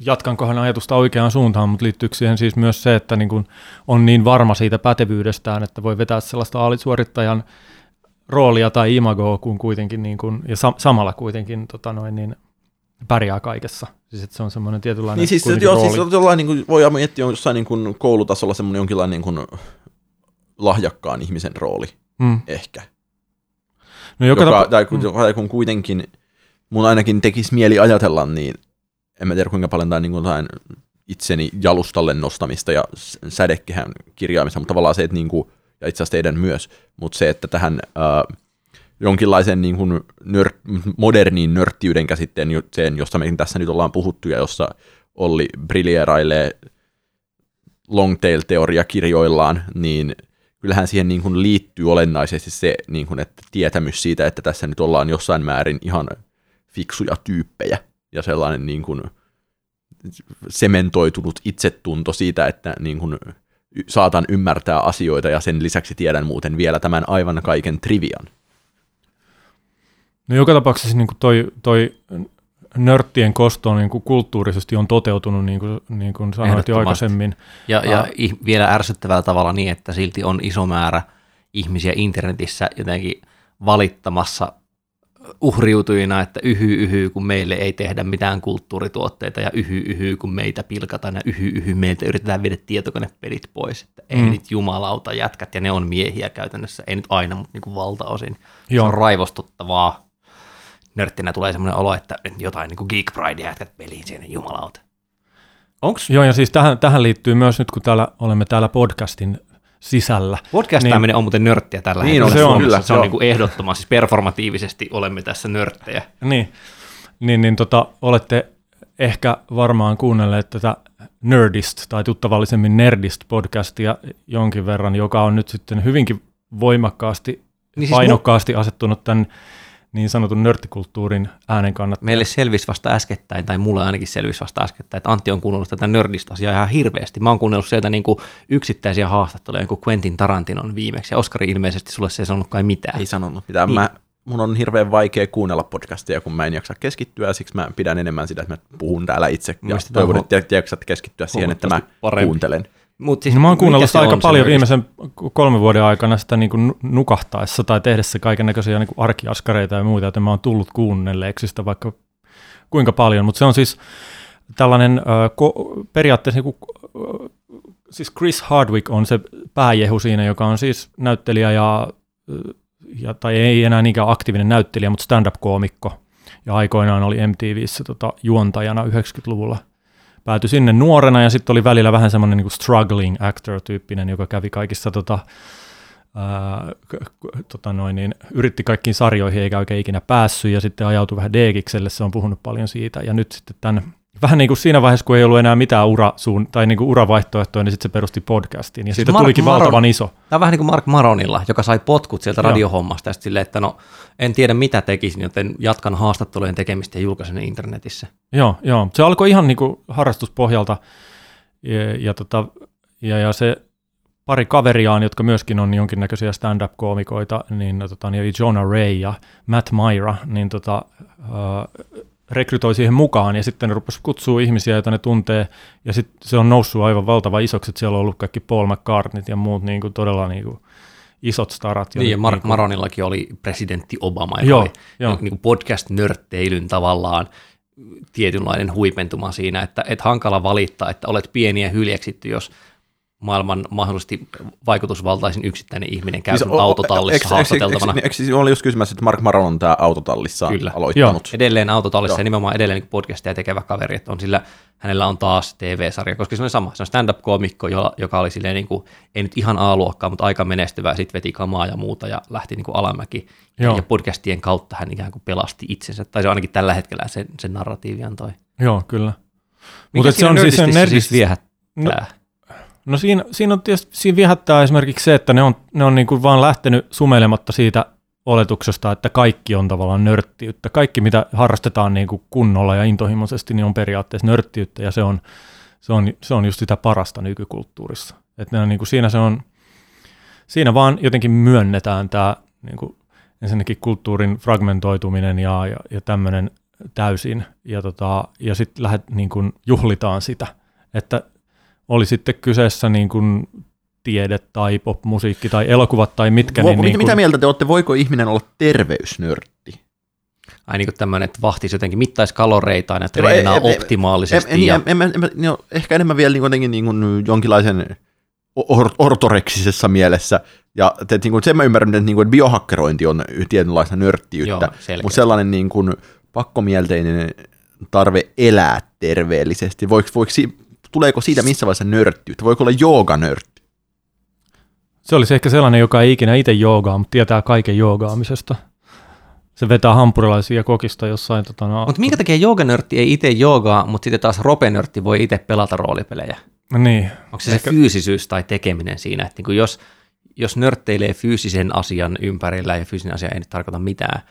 jatkankohan ajatusta oikeaan suuntaan, mutta liittyykö siihen siis myös se, että niin kuin on niin varma siitä pätevyydestään, että voi vetää sellaista alisuorittajan roolia tai imagoa, kun kuitenkin niin kuin, ja sam- samalla kuitenkin tota noin, niin pärjää kaikessa. Siis että se on semmoinen tietynlainen Niin siis, joo, rooli. siis jollain, niin kuin, voi miettiä jossain niin kuin koulutasolla semmoinen jonkinlainen niin kuin lahjakkaan ihmisen rooli mm. ehkä. No joka, joka, tapa- tai, kun, tai kun kuitenkin mun ainakin tekisi mieli ajatella, niin en mä tiedä kuinka paljon tämä niin itseni jalustalle nostamista ja s- sädekehän kirjaamista, mutta tavallaan se, että niin kuin, ja itse asiassa teidän myös, mutta se, että tähän ää, jonkinlaisen niin kuin nör, moderniin nörttiyden käsitteen, sen, josta me tässä nyt ollaan puhuttu ja jossa Olli briljerailee longtail-teoria kirjoillaan, niin kyllähän siihen niin kuin liittyy olennaisesti se, niin kuin, että tietämys siitä, että tässä nyt ollaan jossain määrin ihan fiksuja tyyppejä ja sellainen niin kuin sementoitunut itsetunto siitä, että niin kuin saatan ymmärtää asioita ja sen lisäksi tiedän muuten vielä tämän aivan kaiken trivian. No joka tapauksessa niin kuin toi, toi nörttien kosto niin kuin kulttuurisesti on toteutunut, niin kuin, niin kuin sanoit jo aikaisemmin. Ja, ja Ah. ih- vielä ärsyttävällä tavalla niin, että silti on iso määrä ihmisiä internetissä jotenkin valittamassa uhriutujina, että yhy yhy, kun meille ei tehdä mitään kulttuurituotteita ja yhy yhy, kun meitä pilkataan ja yhy yhy, meiltä yritetään viedä tietokonepelit pois. Että ei Mm. nyt jumalauta jätkät ja ne on miehiä käytännössä, ei nyt aina, mutta niin kuin valtaosin. Joo. Se on raivostuttavaa. Nörttinä tulee semmoinen olo, että jotain niin kuin Geek Pride jätkät peliin siinä, jumalauta. Onks Joo, ja siis tähän, tähän liittyy myös nyt, kun täällä olemme täällä podcastin sisällä. Podcastaaminen niin. on muuten nörttiä tällä Niin hetkellä on, se on, Suomessa. kyllä, Se on niin kuin ehdottoman, siis performatiivisesti olemme tässä nörttejä. Niin, niin, niin tota, olette ehkä varmaan kuunnelleet tätä Nerdist tai tuttavallisemmin Nerdist podcastia jonkin verran, joka on nyt sitten hyvinkin voimakkaasti, Niin siis painokkaasti asettunut tämän niin sanotun nörttikulttuurin äänen kannat. Meille selvisi vasta äskettäin, tai mulle ainakin selvisi vasta äskettäin, että Antti on kuunnellut tätä nördistä asiaa ihan hirveästi. Mä oon kuunnellut sieltä niin kuin yksittäisiä haastatteluja, niin kuin Quentin Tarantinon viimeksi, ja Oskari ilmeisesti sulle se ei sanonut kai mitään. Ei sanonut mitään. Niin. Mä, mun on hirveän vaikea kuunnella podcastia, kun mä en jaksa keskittyä, ja siksi mä pidän enemmän sitä, että mä puhun täällä itse, ja Mielestäni toivon, että jaksat keskittyä siihen, että mä parempi. kuuntelen. Mut siis No, mä oon kuunnellut sitä aika paljon viimeisen kolmen vuoden aikana sitä niin kuin nukahtaessa tai tehdessä kaiken näköisiä niin arkiaskareita ja muita, joten mä oon tullut kuunnelleeksi sitä vaikka kuinka paljon, mutta se on siis tällainen äh, ko- periaatteessa niin kuin, äh, siis Chris Hardwick on se pääjehu siinä, joka on siis näyttelijä ja, ja tai ei enää niinkään aktiivinen näyttelijä, mutta stand-up-koomikko. Ja aikoinaan oli MTVssä tota, juontajana 90-luvulla päätyi sinne nuorena ja sitten oli välillä vähän semmoinen niin struggling actor-tyyppinen, joka kävi kaikissa tota, ää, tota noin, niin, yritti kaikkiin sarjoihin eikä oikein ikinä päässyt ja sitten ajautui vähän D-kikselle, se on puhunut paljon siitä. Ja nyt sitten tämän vähän niin kuin siinä vaiheessa, kun ei ollut enää mitään urasuun, tai niin kuin uravaihtoehtoja, niin sitten se perusti podcastiin ja Siis siitä Mark tulikin Maron- valtavan iso. Tämä on vähän niin kuin Mark Maronilla, joka sai potkut sieltä Joo. radiohommasta ja silleen, että no en tiedä mitä tekisin, joten jatkan haastattelujen tekemistä ja julkaisen ne internetissä. Joo, joo. Se alkoi ihan niin kuin harrastuspohjalta ja, ja, tota, ja, ja se pari kaveriaan, jotka myöskin on jonkinnäköisiä stand-up-koomikoita, niin, tota, niin Jonah Ray ja Matt Myra, niin tota, äh, rekrytoi siihen mukaan ja sitten ne rupesi kutsua ihmisiä, joita ne tuntee ja sitten se on noussut aivan valtava isoksi, että siellä on ollut kaikki Paul McCartneyt ja muut niin kuin, todella niin kuin, isot starat. Niin, ja Mark niin kuin- Maronillakin oli presidentti Obama, joka Joo, oli joo. niin kuin podcast-nörtteilyn tavallaan tietynlainen huipentuma siinä, että et hankala valittaa, että olet pieni ja hyljeksitty, jos maailman mahdollisesti vaikutusvaltaisin yksittäinen ihminen käy siis o- o- autotallissa eikö- eikö- haastateltavana. Eikö, eikö, eikö, oli just kysymässä, että Mark Maron on tämä autotallissa Kyllä. aloittanut? Edelleen autotallissa Joo. ja nimenomaan edelleen niin podcastia tekevä kaveri, että on sillä, hänellä on taas TV-sarja, koska se on sama, se on stand-up-koomikko, joka, joka oli silleen niin kuin, ei nyt ihan A-luokkaa, mutta aika menestyvä, sitten veti kamaa ja muuta ja lähti niin kuin alamäki. Joo. Ja podcastien kautta hän ikään kuin pelasti itsensä, tai se on ainakin tällä hetkellä sen, sen narratiivi antoi. Joo, kyllä. Mutta se on siis se nerdistissä nerdist- siis viehättää? No, No siinä, siinä on tietysti, siinä viehättää esimerkiksi se, että ne on, ne on niin kuin vaan lähtenyt sumeilematta siitä oletuksesta, että kaikki on tavallaan nörttiyttä. Kaikki, mitä harrastetaan niin kuin kunnolla ja intohimoisesti, niin on periaatteessa nörttiyttä ja se on, se on, se on just sitä parasta nykykulttuurissa. Että ne on, niin kuin, siinä se on, siinä vaan jotenkin myönnetään tämä niin kuin, ensinnäkin kulttuurin fragmentoituminen ja, ja, ja tämmöinen täysin ja, tota, ja sitten lähdet niin kuin juhlitaan sitä, että oli sitten kyseessä niin kuin tiede tai popmusiikki tai elokuvat tai mitkä. Vo, niin, mitä, niin kuin, mitä mieltä te olette, voiko ihminen olla terveysnörtti? Ai niin kuin tämmöinen, että vahtisi jotenkin mittaisi kaloreitaan ja treenaa ei, optimaalisesti. En, ja... en, en, en, en, no, ehkä enemmän vielä niin jotenkin niin kuin jonkinlaisen or, ortoreksisessa mielessä. Ja te, niin kuin, sen mä ymmärrän, että, niin kuin, että biohakkerointi on tietynlaista Joo, nörttiyttä, selkeästi. mutta sellainen niin kuin, pakkomielteinen tarve elää terveellisesti, voiko, voiko, tuleeko siitä missä vaiheessa nörttiyttä? Voiko olla jooganörtti? Se olisi ehkä sellainen, joka ei ikinä itse joogaa, mutta tietää kaiken joogaamisesta. Se vetää hampurilaisia kokista jossain. Tota, no, Mutta minkä takia jooganörtti ei itse joogaa, mutta sitten taas ropenörtti voi itse pelata roolipelejä? Niin. Onko se Ehkä- se fyysisyys tai tekeminen siinä, että niin jos, jos nörtteilee fyysisen asian ympärillä ja fyysinen asia ei nyt tarkoita mitään,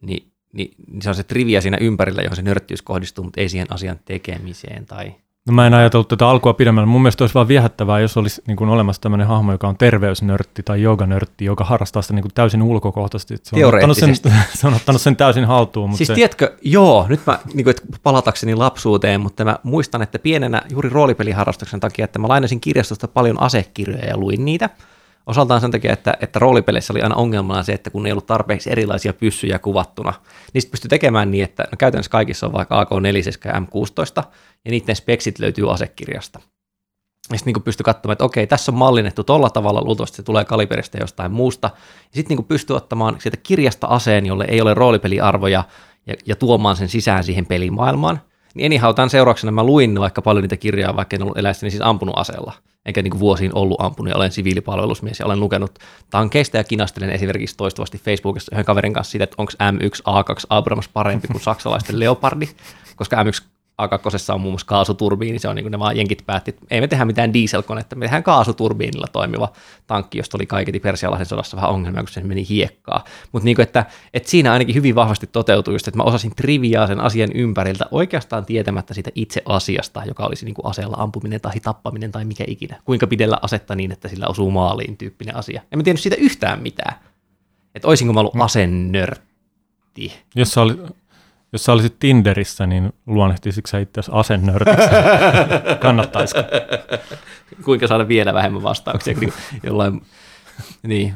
niin, niin, niin se on se trivia siinä ympärillä, johon se nörttiys kohdistuu, mutta ei siihen asian tekemiseen. Tai... No mä en ajatellut tätä alkua pidemmälle. Mun mielestä olisi vaan viehättävää, jos olisi niin kuin olemassa tämmöinen hahmo, joka on terveysnörtti tai jooganörtti, joka harrastaa sitä niin kuin täysin ulkokohtaisesti. Se on, ottanut sen, se on ottanut sen täysin haltuun. Mutta Siis se, tiedätkö, joo, nyt mä niin kuin, palatakseni lapsuuteen, mutta mä muistan, että pienenä juuri roolipeliharrastuksen takia, että mä lainasin kirjastosta paljon asekirjoja ja luin niitä. Osaltaan sen takia, että, että roolipeleissä oli aina ongelmana se, että kun ei ollut tarpeeksi erilaisia pyssyjä kuvattuna, sitten pystyi tekemään niin, että no käytännössä kaikissa on vaikka AK-4 ja M16, ja niiden speksit löytyy asekirjasta. Ja sitten niin pystyi katsomaan, että okei, tässä on mallinnettu tolla tavalla, luultavasti se tulee kaliberista jostain muusta. Ja sitten niin pystyy ottamaan sieltä kirjasta aseen, jolle ei ole roolipeliarvoja, ja, ja tuomaan sen sisään siihen pelimaailmaan. Niin anyhow, tämän seurauksena mä luin vaikka paljon niitä kirjaa, vaikka en ollut eläessäni siis ampunut aseella. Enkä niin vuosiin ollut ampunut ja olen siviilipalvelusmies ja olen lukenut tankeista ja kinastelen esimerkiksi toistuvasti Facebookissa yhden kaverin kanssa siitä, että onko M1A2 Abrams parempi kuin saksalaisten Leopardi, koska M1 A2 on muun muassa kaasuturbiini, se on niin kuin ne vaan jenkit päätti, että ei me tehdä mitään dieselkonetta, me tehdään kaasuturbiinilla toimiva tankki, josta oli kaiketi persialaisen sodassa vähän ongelmia, kun se meni hiekkaa. Mutta niin että, että siinä ainakin hyvin vahvasti toteutui just, että mä osasin triviaa sen asian ympäriltä oikeastaan tietämättä sitä itse asiasta, joka olisi niin kuin aseella ampuminen tai tappaminen tai mikä ikinä. Kuinka pidellä asetta niin, että sillä osuu maaliin tyyppinen asia. En mä tiennyt siitä yhtään mitään. Että olisinko mä ollut asennörtti. Jos sä oli, jos sä olisit Tinderissä, niin luonnehtisitko sä itse asennörtiksi? Kannattaisiko? Kuinka saada vielä vähemmän vastauksia? Niin jollain, niin,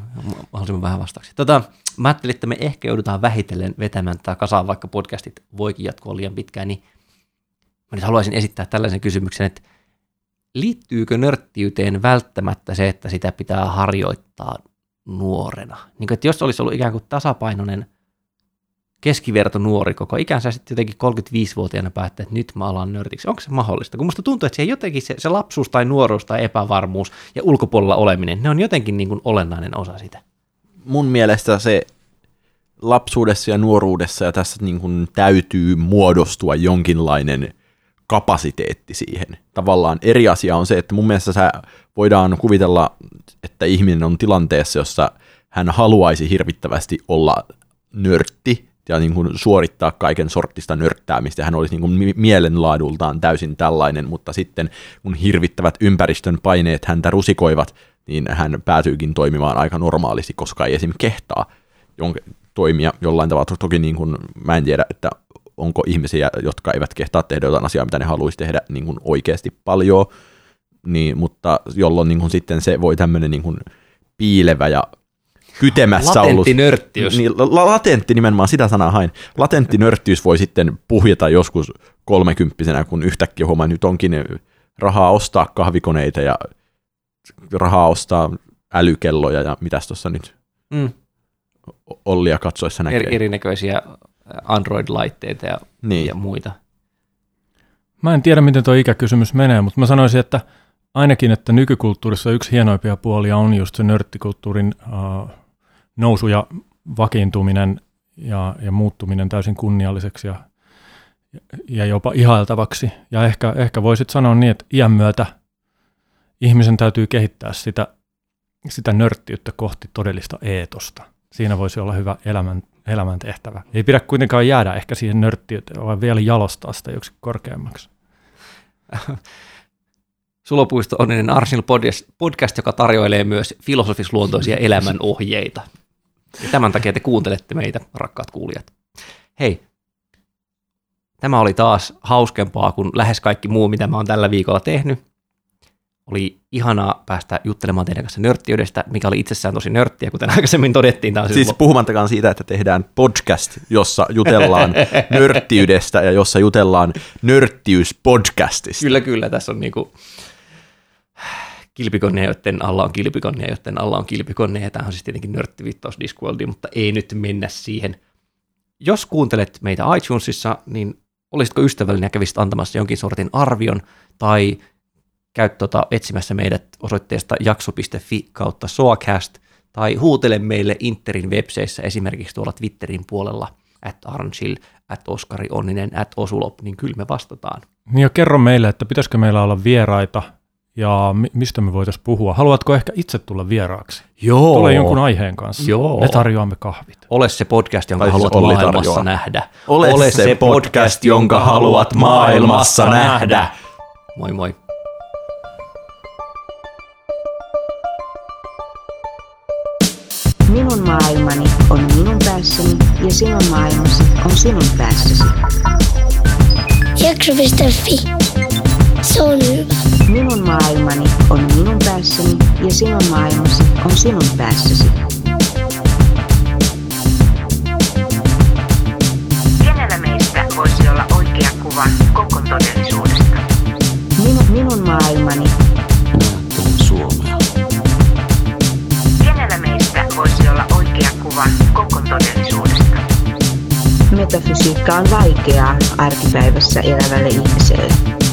mahdollisimman vähän vastauksia. Tota, mä ajattelin, että me ehkä joudutaan vähitellen vetämään tätä kasaan, vaikka podcastit voikin jatkua liian pitkään, niin mä nyt haluaisin esittää tällaisen kysymyksen, että liittyykö nörttiyteen välttämättä se, että sitä pitää harjoittaa nuorena? Niin kuin, että jos olisi ollut ikään kuin tasapainoinen – keskiverto nuori koko ikänsä sitten jotenkin 35-vuotiaana päättää, että nyt mä alan nörtiksi. Onko se mahdollista? Kun musta tuntuu, että se jotenkin se, se lapsuus tai nuoruus tai epävarmuus ja ulkopuolella oleminen, ne on jotenkin niin kuin olennainen osa sitä. Mun mielestä se lapsuudessa ja nuoruudessa ja tässä niin kuin täytyy muodostua jonkinlainen kapasiteetti siihen. Tavallaan eri asia on se, että mun mielestä sä voidaan kuvitella, että ihminen on tilanteessa, jossa hän haluaisi hirvittävästi olla nörtti, ja niin kuin suorittaa kaiken sortista nörttäämistä. Hän olisi niin kuin mielenlaadultaan täysin tällainen, mutta sitten kun hirvittävät ympäristön paineet häntä rusikoivat, niin hän päätyykin toimimaan aika normaalisti, koska ei esim. kehtaa jonka, toimia jollain tavalla. Toki niin kuin, mä en tiedä, että onko ihmisiä, jotka eivät kehtaa tehdä jotain asiaa, mitä ne haluaisi tehdä niin kuin oikeasti paljon, niin, mutta jolloin niin kuin sitten se voi tämmöinen niin kuin piilevä ja kytemässä latentti ollut. nörttiys. Niin, la- latentti nimenomaan, sitä sanaa hain. Latentti nörttiys voi sitten puhjeta joskus kolmekymppisenä, kun yhtäkkiä huomaa, nyt onkin rahaa ostaa kahvikoneita ja rahaa ostaa älykelloja ja mitäs tuossa nyt mm. Ollia katsoessa näkee. Eri, erinäköisiä Android-laitteita ja, niin. ja muita. Mä en tiedä, miten tuo ikäkysymys menee, mutta mä sanoisin, että ainakin, että nykykulttuurissa yksi hienoimpia puolia on just se nörttikulttuurin uh, nousu ja vakiintuminen ja, ja muuttuminen täysin kunnialliseksi ja, ja jopa ihailtavaksi. Ja ehkä, ehkä voisit sanoa niin, että iän myötä ihmisen täytyy kehittää sitä, sitä nörttiyttä kohti todellista eetosta. Siinä voisi olla hyvä elämän, elämän tehtävä. Ei pidä kuitenkaan jäädä ehkä siihen nörttiyteen, vaan vielä jalostaa sitä yksi korkeammaksi. Sulopuisto onninen Arsenal podcast, joka tarjoilee myös filosofisluontoisia elämänohjeita. Ja tämän takia te kuuntelette meitä, rakkaat kuulijat. Hei, tämä oli taas hauskempaa kuin lähes kaikki muu, mitä mä oon tällä viikolla tehnyt. Oli ihanaa päästä juttelemaan teidän kanssa nörttiydestä, mikä oli itsessään tosi nörttiä, kuten aikaisemmin todettiin. Tämä siis puhumattakaan siitä, että tehdään podcast, jossa jutellaan nörttiydestä ja jossa jutellaan nörttiyspodcastista. Kyllä, kyllä. Tässä on niinku kilpikonnia, joiden alla on kilpikonnia, joiden alla on kilpikonnia, ja tämä on siis tietenkin nörttiviittaus Discworldiin, mutta ei nyt mennä siihen. Jos kuuntelet meitä iTunesissa, niin olisitko ystävällinen ja kävisit antamassa jonkin sortin arvion, tai käyt tuota etsimässä meidät osoitteesta jakso.fi kautta soacast, tai huutele meille Interin webseissä esimerkiksi tuolla Twitterin puolella, at Arnchill, at Oskari Onninen, at Osulop, niin kyllä me vastataan. Niin ja kerro meille, että pitäisikö meillä olla vieraita ja mistä me voitaisiin puhua. Haluatko ehkä itse tulla vieraaksi? Joo. Tule jonkun aiheen kanssa. Joo. Me tarjoamme kahvit. Ole se podcast, jonka haluat maailmassa tarjoaa. nähdä. Ole, Ole se podcast, jonka haluat maailmassa nähdä. Moi moi. Minun maailmani on minun päässäni ja sinun maailmasi on sinun päässäsi. Jakso.fi. Se on hyvä. Minun maailmani on minun päässäni ja sinun maailmasi on sinun päässäsi. Kenellä meistä voisi olla oikea kuva koko todellisuudesta? Minun, minun maailmani, Ajattelen Suomea. Kenellä meistä voisi olla oikea kuva koko todellisuudesta? metafysiikka on vaikeaa arkipäivässä elävälle ihmiselle.